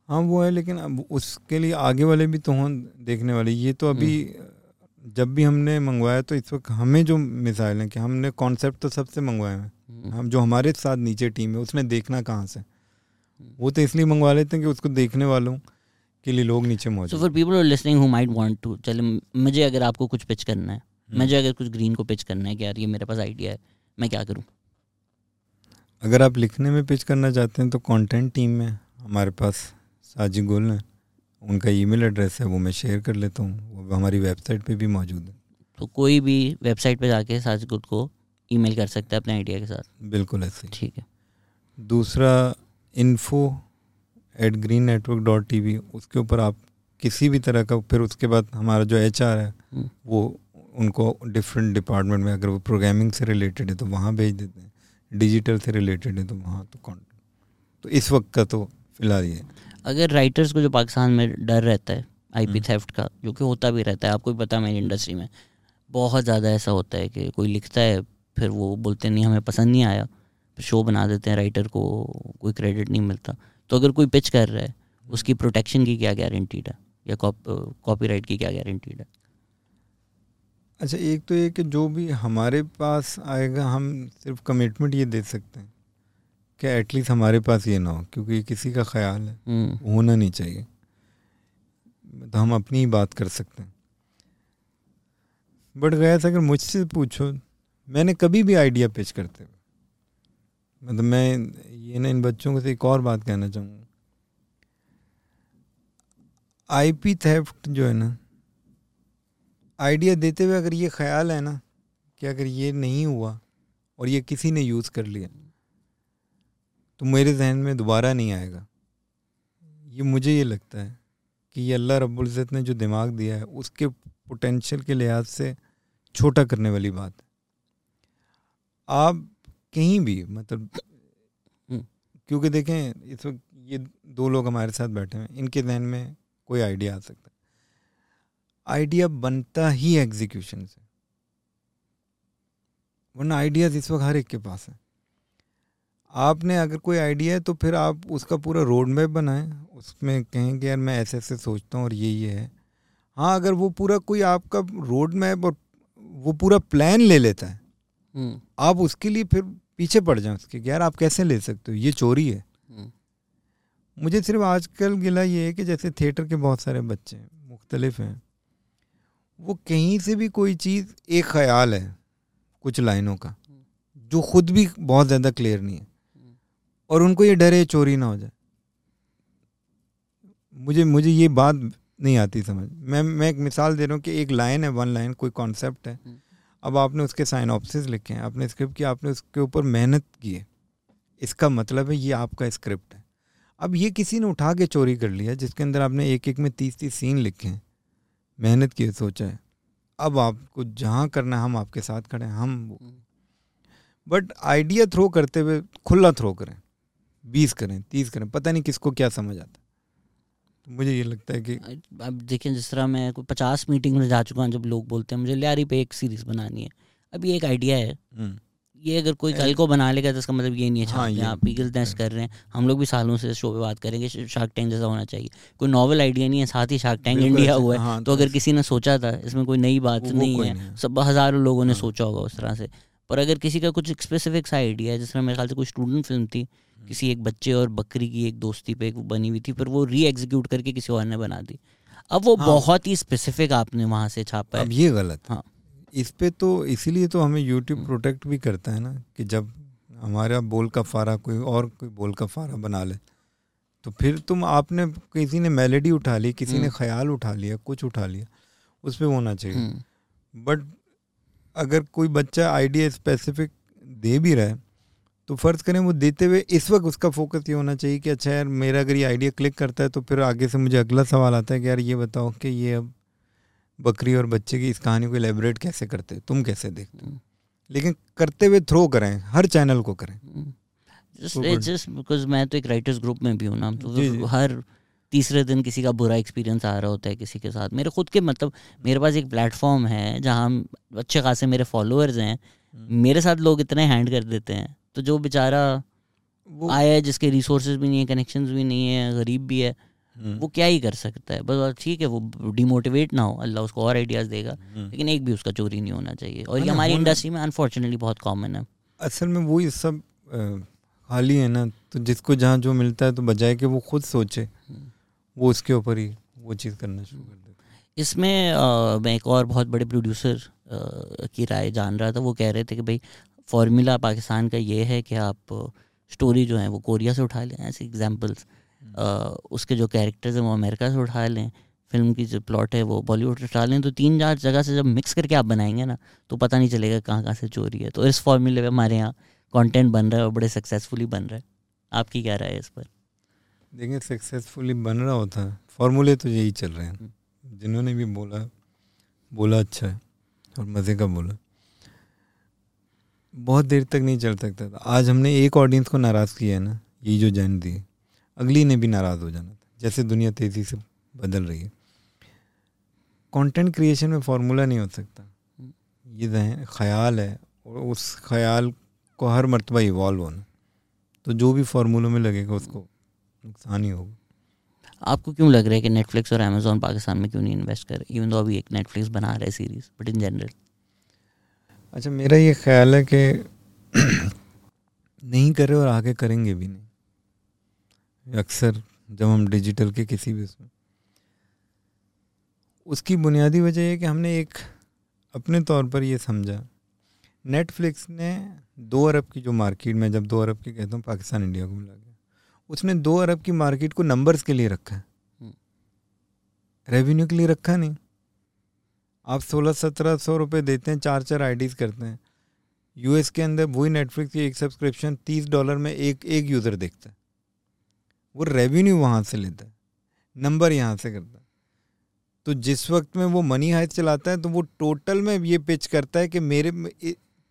हाँ वो है लेकिन अब उसके लिए आगे वाले भी तो हों देखने वाले ये तो अभी हम्म। जब भी हमने मंगवाया तो इस वक्त हमें जो मिसाइल है कि हमने कॉन्सेप्ट तो सबसे मंगवाए हैं हम्म। हम जो हमारे साथ नीचे टीम है उसने देखना कहाँ से वो तो इसलिए मंगवा लेते हैं कि उसको देखने वालों के लिए लोग नीचे मौजूद so for people listening who might want to चले मुझे अगर आपको कुछ पिच करना है हम्म। मुझे अगर कुछ ग्रीन को पिच करना है कि यार ये मेरे पास आइडिया है मैं क्या करूँ? अगर आप लिखने में पिच करना चाहते हैं तो कंटेंट टीम में हमारे पास साजी गोल है। उनका ईमेल एड्रेस है वो मैं शेयर कर लेता हूँ। वो हमारी वेबसाइट पे भी मौजूद है। तो कोई भी वेबसाइट पे जाके साजिद गुल को ईमेल कर सकता है अपने आइडिया के साथ। बिल्कुल ऐसे ठीक है। दूसरा info at Green Network dot T V उसके ऊपर आप किसी भी तरह का फिर उसके बाद हमारा जो एच आर है हम्म। वो उनको डिफरेंट डिपार्टमेंट में अगर वो प्रोग्रामिंग से रिलेटेड है तो वहाँ भेज देते हैं। डिजिटल से रिलेटेड है तो वहाँ तो कौन तो इस वक्त का तो फ़िलहाल ये। अगर राइटर्स को जो पाकिस्तान में डर रहता है आई पी थेफ्ट का जो कि होता भी रहता है आपको भी पता है मेरी इंडस्ट्री में बहुत ज़्यादा ऐसा होता है कि कोई लिखता है फिर वो बोलते नहीं हमें पसंद नहीं आया। शो बना देते हैं राइटर को कोई क्रेडिट नहीं मिलता। तो अगर कोई पिच कर रहा है उसकी प्रोटेक्शन की क्या गारंटीड है? या कॉपी राइट की क्या गारंटीड है? अच्छा एक तो ये कि जो भी हमारे पास आएगा हम सिर्फ़ कमिटमेंट ये दे सकते हैं कि एटलीस्ट हमारे पास ये ना हो क्योंकि किसी का ख्याल है। हम्म। होना नहीं चाहिए। तो हम अपनी ही बात कर सकते हैं। बट गया अगर मुझसे पूछो मैंने कभी भी आइडिया पेश करते हुए मतलब मैं ये ना इन बच्चों को से एक और बात कहना चाहूँगा। आईपी थेफ्ट जो है ना आइडिया देते हुए अगर ये ख्याल है ना कि अगर ये नहीं हुआ और ये किसी ने यूज़ कर लिया तो मेरे जहन में दोबारा नहीं आएगा। ये मुझे ये लगता है कि ये अल्लाह रब्बुल्ज़त ने जो दिमाग दिया है, उसके पोटेंशियल के लिहाज से छोटा करने वाली बात है। आप कहीं भी मतलब हम्म। क्योंकि देखें इस वक्त ये दो लोग हमारे साथ बैठे हैं इनके जहन में कोई आइडिया आ सकता है आइडिया बनता ही एग्जीक्यूशन से वरना आइडियाज़ इस वक्त हर एक के पास है आपने अगर कोई आइडिया है तो फिर आप उसका पूरा रोड मैप बनाएँ उसमें कहें कि यार मैं ऐसे ऐसे सोचता हूँ और ये ये है हाँ अगर वो पूरा कोई आपका रोड मैप और वो पूरा प्लान ले लेता है हम्म। आप उसके लिए फिर पीछे पड़ जाए उसके यार आप कैसे ले सकते हो? ये चोरी है। हम्म। मुझे सिर्फ़ आजकल गिला ये है कि जैसे थिएटर के बहुत सारे बच्चे हैं मुख्तलिफ़ हैं वो कहीं से भी कोई चीज़ एक ख्याल है कुछ लाइनों का जो खुद भी बहुत ज़्यादा क्लियर नहीं है। और उनको ये डर है चोरी ना हो जाए। मुझे मुझे ये बात नहीं आती समझ। मैं मैं एक मिसाल दे रहा हूँ कि एक लाइन है वन लाइन कोई कॉन्सेप्ट है। अब आपने उसके साइन ऑप्सिस लिखे हैं आपने स्क्रिप्ट किया आपने उसके ऊपर मेहनत की है। इसका मतलब है ये आपका स्क्रिप्ट है। अब ये किसी ने उठा के चोरी कर लिया जिसके अंदर आपने एक एक में तीस तीस सीन लिखे हैं। मेहनत की सोचा है। अब आपको जहाँ करना है हम आपके साथ खड़े हैं हम बट आइडिया थ्रो करते हुए खुला थ्रो करें। बीस करें तीस करें पता नहीं किसको क्या समझ आता। तो मुझे ये लगता है कि अब देखिए जिस तरह मैं कोई पचास मीटिंग में जा चुका हूँ जब लोग बोलते हैं मुझे लियारी पे एक सीरीज़ बनानी है अभी एक आइडिया है हम्म। ये अगर कोई कल को बना लेगा तो इसका मतलब ये नहीं है हाँ, आप पीगल टेस्ट हाँ। कर रहे हैं हम लोग भी सालों से शो पे बात करेंगे शार्क टैंक जैसा होना चाहिए कोई नॉवल आइडिया नहीं है साथ ही शार्क टैंक इंडिया हुआ है हाँ, तो अगर किसी ने सोचा था इसमें कोई नई बात नहीं है सब हज़ारों लोगों ने हाँ। सोचा होगा उस तरह से पर अगर किसी का कुछ स्पेसिफिक सा आइडिया है जिसमें मेरे ख्याल से कोई स्टूडेंट फ़िल्म थी। किसी एक बच्चे और बकरी की एक दोस्ती पे एक बनी हुई थी पर वो री एग्जीक्यूट करके किसी और ने बना दी अब वो हाँ। बहुत ही स्पेसिफिक आपने वहाँ से छापा है अब ये गलत हाँ इस पे तो इसीलिए तो हमें यूट्यूब प्रोटेक्ट हम्म। भी करता है ना कि जब हमारा बोल का फारा कोई और कोई बोल का फारा बना ले तो फिर तुम आपने किसी ने मेलेडी उठा ली किसी ने हम्म। ख्याल उठा लिया कुछ उठा लिया उस पर होना चाहिए बट हम्म। अगर कोई बच्चा आइडिया स्पेसिफिक दे भी रहा है तो फ़र्ज़ करें वो देते हुए इस वक्त उसका फोकस ये होना चाहिए कि अच्छा यार मेरा अगर ये आइडिया क्लिक करता है तो फिर आगे से मुझे अगला सवाल आता है कि यार ये बताओ कि ये अब बकरी और बच्चे की इस कहानी को एलेबरेट कैसे करते तुम कैसे देखते हो? लेकिन करते हुए थ्रो करें हर चैनल को करें। जस्ट बिकॉज़ मैं तो एक राइटर्स ग्रुप में भी हूँ ना तो हर तीसरे दिन किसी का बुरा एक्सपीरियंस आ रहा होता है किसी के साथ। मेरे खुद के मतलब मेरे पास एक प्लेटफॉर्म है जहाँ अच्छे खासे मेरे फॉलोअर्स हैं। हम्म। मेरे साथ लोग इतने हैंड कर देते हैं। तो जो बेचारा वो आया है जिसके रिसोर्सेज भी नहीं है कनेक्शंस भी नहीं है गरीब भी है हम्म। वो क्या ही कर सकता है? बस ठीक है वो डिमोटिवेट ना हो अल्लाह उसको और आइडियाज़ देगा हम्म। लेकिन एक भी उसका चोरी नहीं होना चाहिए। और ये हमारी इंडस्ट्री में अनफॉर्चुनेटली बहुत कॉमन है। असल में वो ये सब हाल है ना तो जिसको जहाँ जो मिलता है तो बजाय कि वो खुद सोचे वो उसके ऊपर ही वो चीज़ करना शुरू कर देता इसमें आ, मैं एक और बहुत बड़े प्रोड्यूसर की राय जान रहा था वो कह रहे थे कि भाई फॉर्मूला पाकिस्तान का ये है कि आप स्टोरी जो है वो कोरिया से उठा लें ऐसे एग्जांपल्स उसके जो कैरेक्टर्स हैं वो अमेरिका से उठा लें फ़िल्म की जो प्लॉट है वो बॉलीवुड से उठा लें तो तीन चार जगह से जब मिक्स करके आप बनाएँगे ना तो पता नहीं चलेगा कहाँ कहाँ से चोरी है। तो इस फॉर्मूले में हमारे यहाँ कंटेंट बन रहा है और बड़े सक्सेसफुली बन रहा है। आपकी क्या राय है इस पर? देखिए सक्सेसफुली बन रहा होता है। फॉर्मूले तो यही चल रहे हैं। हम्म। जिन्होंने भी बोला बोला अच्छा है और मज़े का बोला। बहुत देर तक नहीं चल सकता था। आज हमने एक ऑडियंस को नाराज़ किया है ना ये जो जैन दी अगली ने भी नाराज़ हो जाना था, जैसे दुनिया तेज़ी से बदल रही है। कंटेंट क्रिएशन में फार्मूला नहीं हो सकता। ये ख्याल है, और उस ख्याल को हर मरतबा इवॉल्व होना। तो जो भी फार्मूलों में लगेगा, उसको नुकसान ही होगा। आपको क्यों लग रहा है कि नेटफ्लिक्स और अमेजोन पाकिस्तान में क्यों नहीं इन्वेस्ट कर इवन दो अभी एक नेटफ्लिक्स बना रहा है सीरीज़ बट इन जनरल अच्छा मेरा ये ख्याल है कि नहीं कर और आगे करेंगे भी नहीं। अक्सर जब हम डिजिटल के किसी भी उसमें उसकी बुनियादी वजह यह कि हमने एक अपने तौर पर ये समझा। नेटफ्लिक्स ने दो अरब की जो मार्केट में जब दो अरब की कहता हूँ पाकिस्तान इंडिया को मिला गया। उसने दो अरब की मार्केट को नंबर्स के लिए रखा। है रेवेन्यू हम्म। के लिए रखा नहीं। आप सोलह सत्रह सौ रुपये देते हैं चार चार आईडीज करते हैं। यूएस के अंदर वही नेटफ्लिक्स की एक सब्सक्रिप्शन तीस डॉलर में एक एक यूज़र देखता है। वो रेवेन्यू वहाँ से लेता है नंबर यहाँ से करता है। तो जिस वक्त में वो मनी हाइट चलाता है तो वो टोटल में ये पिच करता है कि मेरे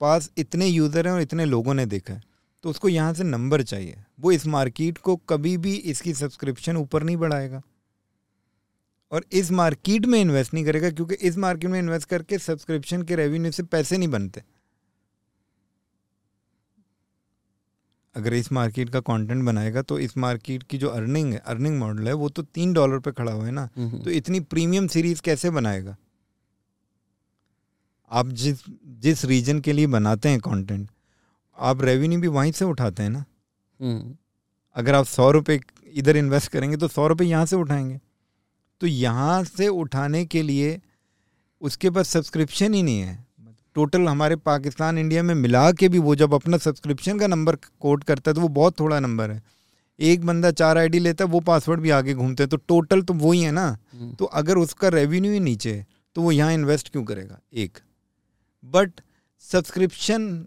पास इतने यूज़र हैं और इतने लोगों ने देखा है। तो उसको यहाँ से नंबर चाहिए। वो इस मार्केट को कभी भी इसकी सब्सक्रिप्शन ऊपर नहीं बढ़ाएगा। और इस मार्केट में इन्वेस्ट नहीं करेगा क्योंकि इस मार्केट में इन्वेस्ट करके सब्सक्रिप्शन के रेवेन्यू से पैसे नहीं बनते। अगर इस मार्केट का कंटेंट बनाएगा तो इस मार्केट की जो अर्निंग है अर्निंग मॉडल है वो तो तीन डॉलर पे खड़ा हुआ है ना। तो इतनी प्रीमियम सीरीज़ कैसे बनाएगा? आप जिस जिस रीजन के लिए बनाते हैं कंटेंट आप रेवेन्यू भी वहीं से उठाते हैं ना। हम्म। अगर आप सौ रुपये इधर इन्वेस्ट करेंगे तो सौ रुपये यहाँ से उठाएँगे। तो यहाँ से उठाने के लिए उसके पास सब्सक्रिप्शन ही नहीं है। टोटल हमारे पाकिस्तान इंडिया में मिला के भी वो जब अपना सब्सक्रिप्शन का नंबर कोट करता है तो वो बहुत थोड़ा नंबर है। एक बंदा चार आईडी लेता है वो पासवर्ड भी आगे घूमते हैं तो टोटल तो वही है ना। हम्म। तो अगर उसका रेवेन्यू ही नीचे है तो वो यहाँ इन्वेस्ट क्यों करेगा? एक। बट सब्सक्रिप्शन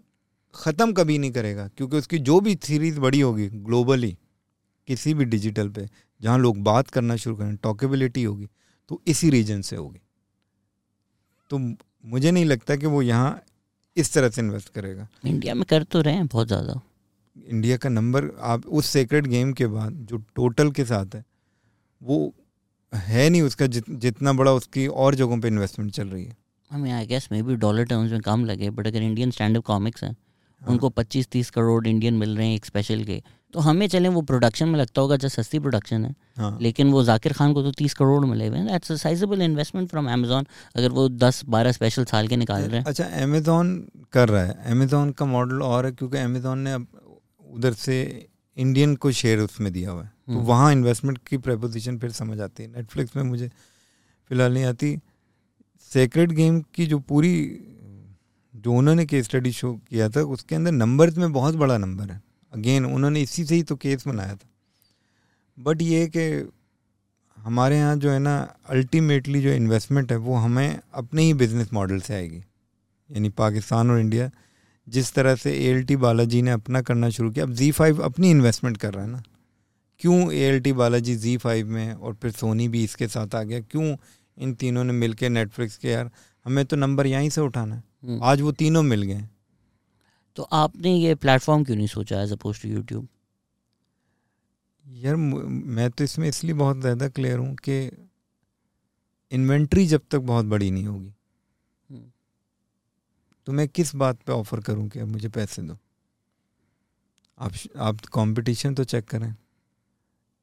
ख़त्म कभी नहीं करेगा क्योंकि उसकी जो भी सीरीज़ बड़ी होगी ग्लोबली किसी भी डिजिटल पे जहाँ लोग बात करना शुरू करें टॉकेबिलिटी होगी तो इसी रीजन से होगी। तो मुझे नहीं लगता कि वो यहाँ इस तरह से इन्वेस्ट करेगा। इंडिया में कर तो रहे हैं बहुत ज़्यादा। इंडिया का नंबर आप उस सेक्रेट गेम के बाद जो टोटल के साथ है वो है नहीं उसका जित, जितना बड़ा उसकी और जगहों पे इन्वेस्टमेंट चल रही है। हमें I guess maybe dollar terms में कम लगे बट अगर इंडियन स्टैंड अप कॉमिक्स हैं हाँ। उनको पच्चीस तीस करोड़ इंडियन मिल रहे हैं एक स्पेशल के। तो हमें चलें वो प्रोडक्शन में लगता होगा जब सस्ती प्रोडक्शन है। हाँ. लेकिन वो जाकिर खान को तो तीस करोड़ मिले हुए हैं। That's sizable investment from Amazon अगर वो दस बारह स्पेशल साल के निकाल रहे हैं। अच्छा अमेजोन कर रहा है। अमेजोन का मॉडल और है क्योंकि अमेजोन ने अब उधर से इंडियन को शेयर उसमें दिया हुआ है। तो हम्म। वहाँ इन्वेस्टमेंट की प्रपोजिशन फिर समझ आती है। नेटफ्लिक्स में मुझे फ़िलहाल नहीं आती। सेक्रेट गेम की जो पूरी जो उन्होंने केस स्टडी शो किया था, उसके अंदर नंबर्स में बहुत बड़ा नंबर है। अगेन उन्होंने इसी से ही तो केस बनाया था। बट ये कि हमारे यहाँ जो है ना अल्टीमेटली जो इन्वेस्टमेंट है, वो हमें अपने ही बिज़नेस मॉडल से आएगी। यानी पाकिस्तान और इंडिया जिस तरह से ए एल टी बालाजी ने अपना करना शुरू किया, अब जी फाइव अपनी इन्वेस्टमेंट कर रहा है ना। क्यों A L T Balaji Zee five में और फिर सोनी भी इसके साथ आ गया? क्यों इन तीनों ने मिल के नेटफ्लिक्स के यार, हमें तो नंबर यहीं से उठाना है। आज वो तीनों मिल गए। तो आपने ये प्लेटफॉर्म क्यों नहीं सोचा एज अपोज टू यूट्यूब यार मैं तो इसमें इसलिए बहुत ज़्यादा क्लियर हूँ कि इन्वेंट्री जब तक बहुत बड़ी नहीं होगी। हम्म। तो मैं किस बात पे ऑफ़र करूँ कि मुझे पैसे दो? आप आप कंपटीशन तो चेक करें।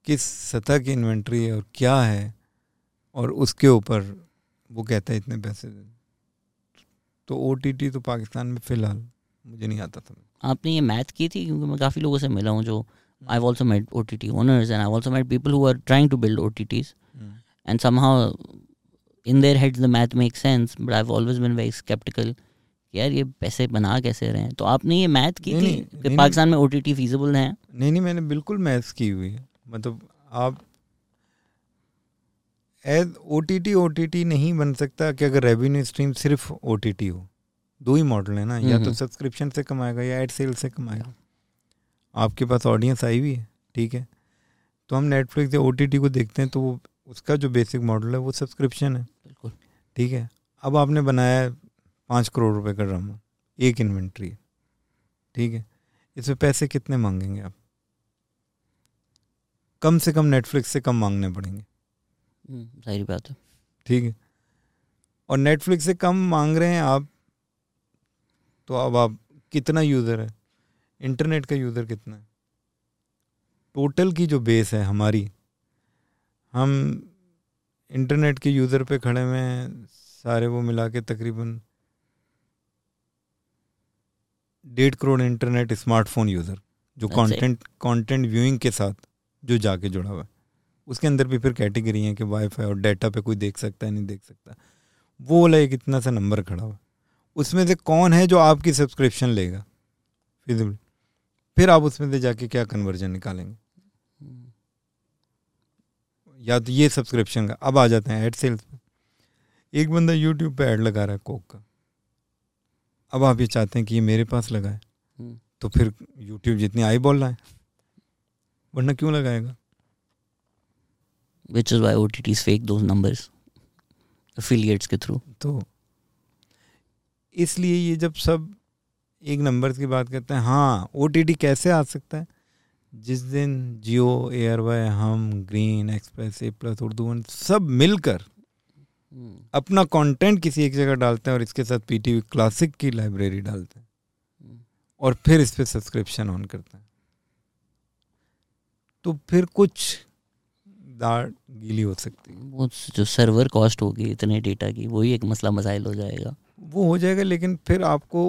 किस सतह की इन्वेंट्री है और क्या है? और उसके ऊपर वो कहता है इतने पैसे दे। तो ओ तो पाकिस्तान में फ़िलहाल मुझे नहीं आता था। आपने ये मैथ की थी? क्योंकि मैं काफ़ी लोगों से मिला हूँ जो I also met O T T owners and I also met people who are trying to build O T Ts and somehow in their heads the math make sense but I always been very sceptical यार ये पैसे बना कैसे रहे हैं? तो आपने ये मैथ की नहीं, थी नहीं, कि पाकिस्तान में ओ टी टी फीजिबल है? नहीं नहीं मैंने बिल्कुल मैथ्स की हुई है। मतलब आप as O T T O T T नहीं बन सकता कि अगर रेवेन्यू स्ट्रीम सिर्फ़ ओ टी टी हो। दो ही मॉडल है ना या तो सब्सक्रिप्शन से कमाएगा या एड सेल से कमाएगा। आपके पास ऑडियंस आई हुई है ठीक है? तो हम नेटफ्लिक्स या ओ टी टी को देखते हैं तो वो उसका जो बेसिक मॉडल है वो सब्सक्रिप्शन है। बिल्कुल। ठीक है? अब आपने बनाया है पाँच करोड़ रुपए का ड्रामा एक इन्वेंट्री है। ठीक है? इसमें पैसे कितने मांगेंगे आप? कम से कम नेटफ्लिक्स से कम मांगने पड़ेंगे। हम्म, सही बात है। ठीक है। और नेटफ्लिक्स से कम मांग रहे हैं आप तो अब आप कितना यूज़र है? इंटरनेट का यूज़र कितना है? टोटल की जो बेस है हमारी हम इंटरनेट के यूज़र पे खड़े हुए हैं सारे वो मिला के तकरीबन डेढ़ करोड़ इंटरनेट स्मार्टफ़ोन यूज़र जो कंटेंट कंटेंट व्यूइंग के साथ जो जाके जुड़ा हुआ है। उसके अंदर भी फिर कैटेगरी है कि वाईफाई और डाटा पे कोई देख सकता है नहीं देख सकता। वो वाला एक इतना सा नंबर खड़ा हुआ। उसमें से कौन है जो आपकी सब्सक्रिप्शन लेगा? फिजिबल फिर आप उसमें से जाके क्या कन्वर्जन निकालेंगे? या तो ये सब्सक्रिप्शन का। अब आ जाते हैं एड सेल्स पे। एक बंदा यूट्यूब पे ऐड लगा रहा है कोक का। अब आप ये चाहते हैं कि ये मेरे पास लगाए हम्म। तो फिर यूट्यूब जितनी आई बोल रहा है वरना क्यों लगाएगा? Which is why OTTs fake those numbers affiliates के थ्रू तो इसलिए ये जब सब एक नंबर की बात करते हैं हाँ ओ टी टी कैसे आ सकता है जिस दिन Geo A R Y Hum Green Express A plus Urdu one सब मिलकर हम्म। अपना कंटेंट किसी एक जगह डालते हैं और इसके साथ पी पीटीवी क्लासिक की लाइब्रेरी डालते हैं हम्म। और फिर इस पर सब्सक्रिप्शन ऑन करते हैं तो फिर कुछ दाढ़ गीली हो सकती है। वो जो सर्वर कॉस्ट होगी इतने डेटा की वही एक मसला मसाइल हो जाएगा। वो हो जाएगा लेकिन फिर आपको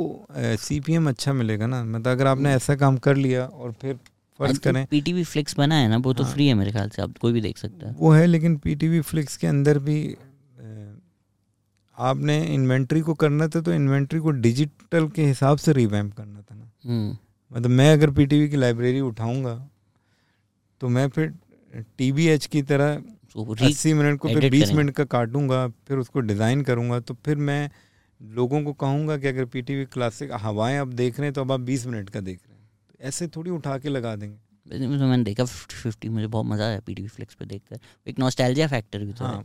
सी पी एम अच्छा मिलेगा ना। मतलब अगर आपने हम्म। ऐसा काम कर लिया और फिर फ़र्ज़ करें पीटीवी फ्लिक्स बना है ना वो तो हाँ, फ्री है मेरे ख्याल से आप कोई भी देख सकता है। वो है लेकिन पीटीवी फ्लिक्स के अंदर भी आपने इन्वेंट्री को करना था तो इन्वेंट्री को डिजिटल के हिसाब से रिवैम्प करना था ना। हम्म। मतलब मैं अगर पीटीवी की लाइब्रेरी उठाऊँगा तो मैं फिर टी की तरह अस्सी मिनट को फिर बीस मिनट का काटूँगा फिर उसको डिज़ाइन करूँगा तो फिर मैं लोगों को कहूँगा कि अगर पीटीवी क्लासिक हवाएँ आप देख रहे हैं तो अब आप बीस मिनट का देख रहे हैं। तो ऐसे थोड़ी उठा के लगा देंगे। मैंने देखा फिफ्टी फिफ्टी मुझे बहुत मज़ा आया पी फ्लिक्स पे देखकर। एक नॉस्टैल्जिया फैक्टर भी तो हाँ,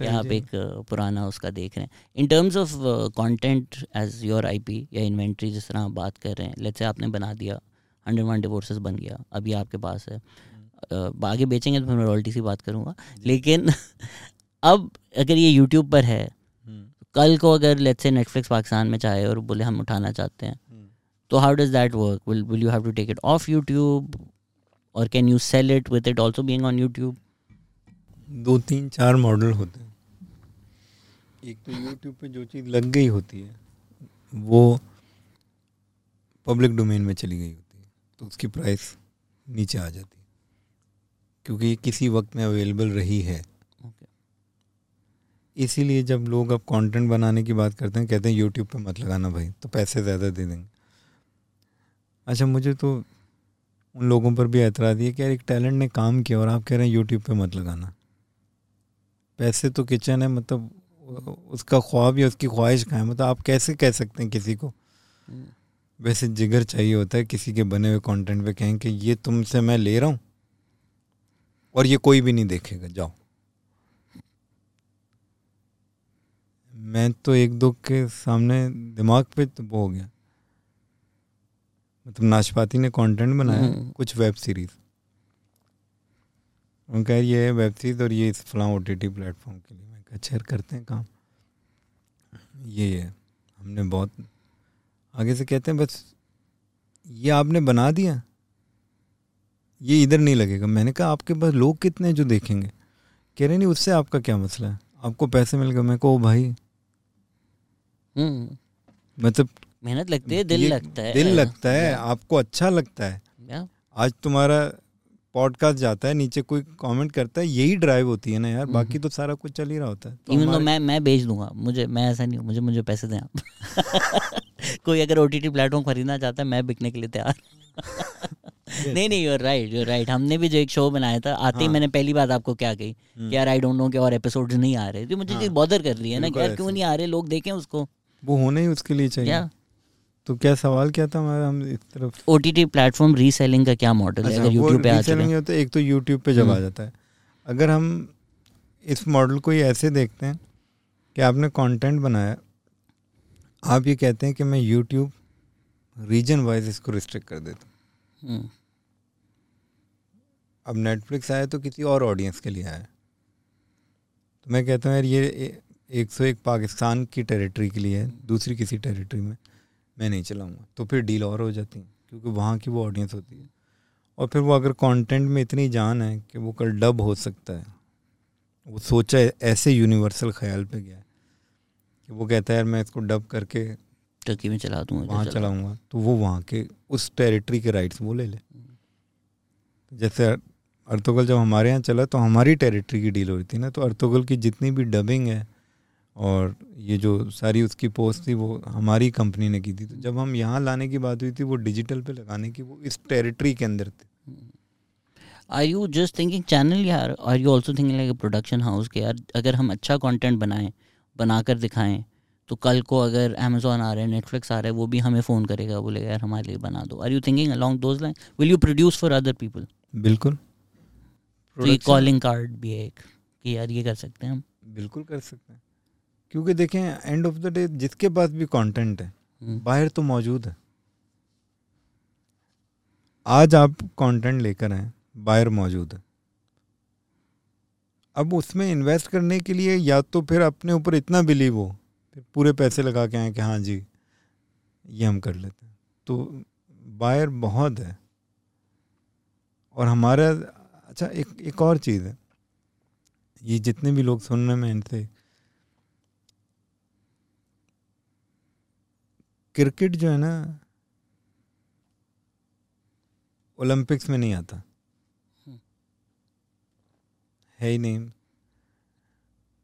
है। आप एक पुराना उसका देख रहे हैं। In terms of content as your IP या इन्वेंट्री जिस तरह आप बात कर रहे हैं लेट्स से आपने बना दिया हंड्रेड वन डिवोर्सेस बन गया अभी आपके पास है। आगे बेचेंगे तो फिर मैं रॉयल्टी से बात करूँगा। लेकिन अब अगर ये यूट्यूब पर है हम्म। कल को अगर लेट्स से नेटफ्लिक्स पाकिस्तान में चाहे और बोले हम उठाना चाहते हैं हम्म। तो how does that work will will you have to take it off YouTube और can you sell it with it also being on YouTube दो तीन चार मॉडल होते हैं। एक तो यूट्यूब पे जो चीज़ लग गई होती है वो पब्लिक डोमेन में चली गई होती है तो उसकी प्राइस नीचे आ जाती है। क्योंकि ये किसी वक्त में अवेलेबल रही है। इसीलिए जब लोग अब कंटेंट बनाने की बात करते हैं कहते हैं यूट्यूब पे मत लगाना भाई तो पैसे ज़्यादा दे देंगे। अच्छा मुझे तो उन लोगों पर भी एतराज़ है कि यार एक टैलेंट ने काम किया और आप कह रहे हैं यूट्यूब पे मत लगाना। पैसे तो किचन है मतलब उसका ख्वाब या उसकी ख्वाहिश कहाँ है? मतलब आप कैसे कह सकते हैं किसी को? हम्म। वैसे जिगर चाहिए होता है किसी के बने हुए कंटेंट पे कहें कि ये तुमसे मैं ले रहा हूँ और ये कोई भी नहीं देखेगा जाओ। मैं तो एक दो के सामने दिमाग पे तो वो हो गया। मतलब नाशपाती ने कंटेंट बनाया हम्म। कुछ वेब सीरीज़ उनका ये है वेब सीरीज़ और ये इस फलां ओ टी टी प्लेटफॉर्म के लिए। मैं अच्छा करते हैं काम। ये है। हमने बहुत आगे से कहते हैं बस ये आपने बना दिया? ये इधर नहीं लगेगा। मैंने कहा आपके पास लोग कितने हैं जो देखेंगे? कह रहे नहीं उससे आपका क्या मसला है? आपको पैसे मिल गए? मैं कहो भाई। हम्म, मतलब मेहनत लगती है दिल लगता है। दिल लगता है आपको अच्छा लगता है। आज तुम्हारा पॉडकास्ट जाता है नीचे कोई कमेंट करता है यही ड्राइव होती है ना यार। बाकी तो सारा कुछ चल ही रहा होता है। तो इवन तो मैं मैं बेच दूँगा मुझे मैं ऐसा नहीं हूँ मुझे मुझे पैसे दें आप। कोई अगर ओ टी टी प्लेटफॉर्म खरीदना चाहता है मैं बिकने के लिए तैयार। नहीं नहीं यूर राइट यूर राइट हमने भी जो एक शो बनाया था आते ही हाँ। मैंने पहली बात आपको क्या कही हम्म। कि यार आई डोंट नो कि और एपिसोड्स नहीं आ रहे। तो मुझे हाँ। चीज़ बॉदर कर रही है ना यार क्यों नहीं आ रहे? लोग देखें उसको। वो होना ही उसके लिए चाहिए। या तो क्या सवाल क्या था हमारा? हम इस तरफ़ O T T platform reselling का क्या मॉडल है? अच्छा, अगर यूट्यूब पे आ होता है। एक तो यूट्यूब पे जब आ हम्म। जाता है। अगर हम इस मॉडल को ही ऐसे देखते हैं कि आपने कंटेंट बनाया आप ये कहते हैं कि मैं यूट्यूब रीजन वाइज इसको रिस्ट्रिक्ट कर देता हूँ। अब नेटफ्लिक्स आया तो किसी और ऑडियंस के लिए आया। तो मैं कहता हूँ यार ये एक सौ एक पाकिस्तान की टेरिटरी के लिए है दूसरी किसी टेरिटरी में मैं नहीं चलाऊँगा। तो फिर डील और हो जाती है क्योंकि वहाँ की वो ऑडियंस होती है। और फिर वो अगर कंटेंट में इतनी जान है कि वो कल डब हो सकता है वो सोचा है ऐसे यूनिवर्सल ख्याल पे गया है कि वो कहता है यार मैं इसको डब करके टर्की में चला दूँगा वहाँ चलाऊँगा। तो वो वहाँ के उस टेरिटरी के राइट्स वो ले ले। जैसे अर्तुगल जब हमारे यहाँ चला तो हमारी टेरिटरी की डील हो रही थी ना तो अर्तुगल की जितनी भी डबिंग है और ये जो सारी उसकी पोस्ट थी वो हमारी कंपनी ने की थी। तो जब हम यहाँ लाने की बात हुई थी, वो डिजिटल पे लगाने की, वो इस टेरिटरी के अंदर थी। Are you just thinking channel यार? Are you also thinking like production house के यार, अगर हम अच्छा कंटेंट बनाएँ, बनाकर दिखाएँ तो कल को अगर अमेजोन आ रहा है नेटफ्लिक्स आ रहा है वो भी हमें फ़ोन करेगा बोलेगा यार हमारे लिए बना दो। Are you thinking along those line will you produce for other people बिल्कुल। तो ये कॉलिंग कार्ड भी है एक कि यार ये कर सकते हैं हम। बिल्कुल कर सकते हैं। क्योंकि देखें एंड ऑफ़ द डे जिसके पास भी कंटेंट है हम्म, बाहर तो मौजूद है। आज आप कंटेंट लेकर आए बाहर मौजूद है। अब उसमें इन्वेस्ट करने के लिए या तो फिर अपने ऊपर इतना बिलीव हो फिर पूरे पैसे लगा के आए कि हाँ जी ये हम कर लेते हैं। तो बायर बहुत है। और हमारा अच्छा एक एक और चीज़ है। ये जितने भी लोग सुन रहे हैं इनसे क्रिकेट जो है ना ओलंपिक्स में नहीं आता। है ही नहीं।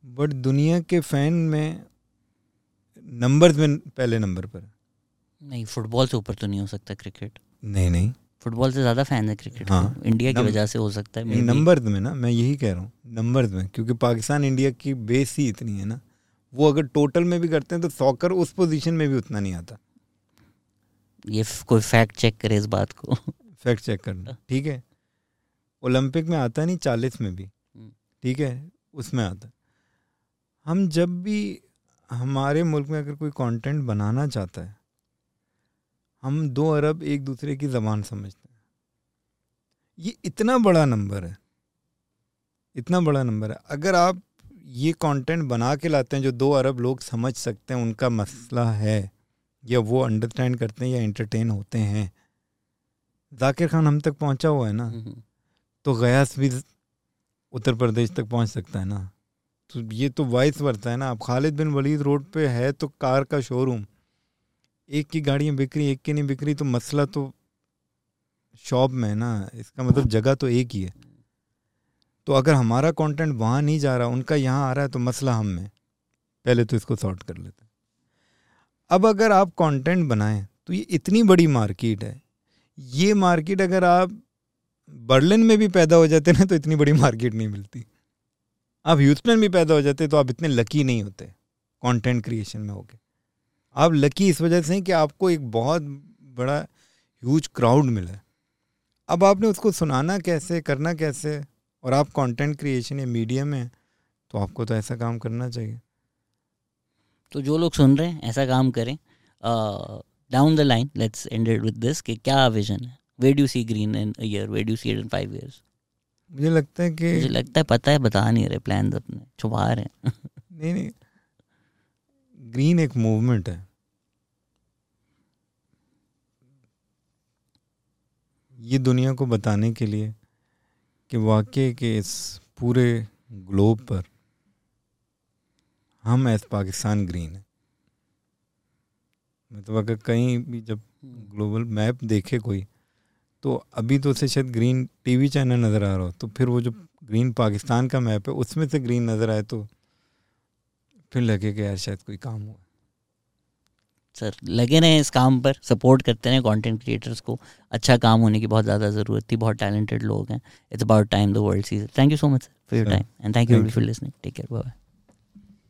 बट दुनिया के फ़ैन में नंबर्स में पहले नंबर पर नहीं फुटबॉल से ऊपर तो नहीं हो सकता क्रिकेट नहीं नहीं। फुटबॉल से ज़्यादा फ़ैन है क्रिकेट हाँ, के इंडिया की वजह से हो सकता है। नंबर्स में ना मैं यही कह रहा हूँ नंबर्स में क्योंकि पाकिस्तान इंडिया की बेस ही इतनी है ना। वो अगर टोटल में भी करते हैं तो सॉकर उस पोजीशन में भी उतना नहीं आता। ये कोई फैक्ट चेक करे इस बात को। फैक्ट चेक करना ठीक है? ओलंपिक में आता नहीं चालीस में भी हम्म। ठीक है? उसमें आता। हम जब भी हमारे मुल्क में अगर कोई कंटेंट बनाना चाहता है हम दो अरब एक दूसरे की ज़बान समझते हैं। ये इतना बड़ा नंबर है इतना बड़ा नंबर है। अगर आप ये कंटेंट बना के लाते हैं जो दो अरब लोग समझ सकते हैं उनका मसला है या वो अंडरस्टैंड करते हैं या एंटरटेन होते हैं। जाकिर खान हम तक पहुँचा हुआ है ना? हम्म, तो गयास भी उत्तर प्रदेश तक पहुँच सकता है ना? तो ये तो वाइस वर्ता है ना। अब खालिद बिन वलीद रोड पे है तो कार का शोरूम एक की गाड़ियाँ बिक रही, एक की नहीं बिक रही तो मसला तो शॉप में है ना। इसका मतलब जगह तो एक ही है। तो अगर हमारा कंटेंट वहाँ नहीं जा रहा, उनका यहाँ आ रहा है तो मसला हम में। पहले तो इसको सॉर्ट कर लेते हैं। अब अगर आप कंटेंट बनाएँ तो ये इतनी बड़ी मार्केट है। ये मार्केट अगर आप बर्लिन में भी पैदा हो जाते ना तो इतनी बड़ी मार्केट नहीं मिलती। आप ह्यूस्टन में पैदा हो जाते तो आप इतने लकी नहीं होते कंटेंट क्रिएशन में होके। आप लकी इस वजह से हैं कि आपको एक बहुत बड़ा ह्यूज क्राउड मिला है। अब आपने उसको सुनाना कैसे करना कैसे? और आप कंटेंट क्रिएशन या मीडिया में हैं, तो आपको तो ऐसा काम करना चाहिए। तो जो लोग सुन रहे हैं ऐसा काम करें। Down the line let's end it with this कि क्या विजन है? We do see Green in year we do see it in five years मुझे लगता है कि मुझे लगता है पता है बता नहीं रहे प्लान अपने छुपा रहे हैं। नहीं नहीं। ग्रीन एक मूवमेंट है। ये दुनिया को बताने के लिए कि वाकई के इस पूरे ग्लोब पर हम एज पाकिस्तान ग्रीन है। मतलब अगर कहीं भी जब ग्लोबल मैप देखे कोई तो अभी तो उसे शायद ग्रीन टीवी चैनल नज़र आ रहा हो तो फिर वो जो ग्रीन पाकिस्तान का मैप है उसमें से ग्रीन नज़र आए तो फिर लगे कि यार शायद कोई काम हुआ। सर लगे रहे इस काम पर सपोर्ट करते रहे कंटेंट क्रिएटर्स को। अच्छा काम होने की बहुत ज़्यादा ज़रूरत थी बहुत टैलेंटेड लोग हैं। It's about time the world sees thank you so much for your time and thank you for listening take care bye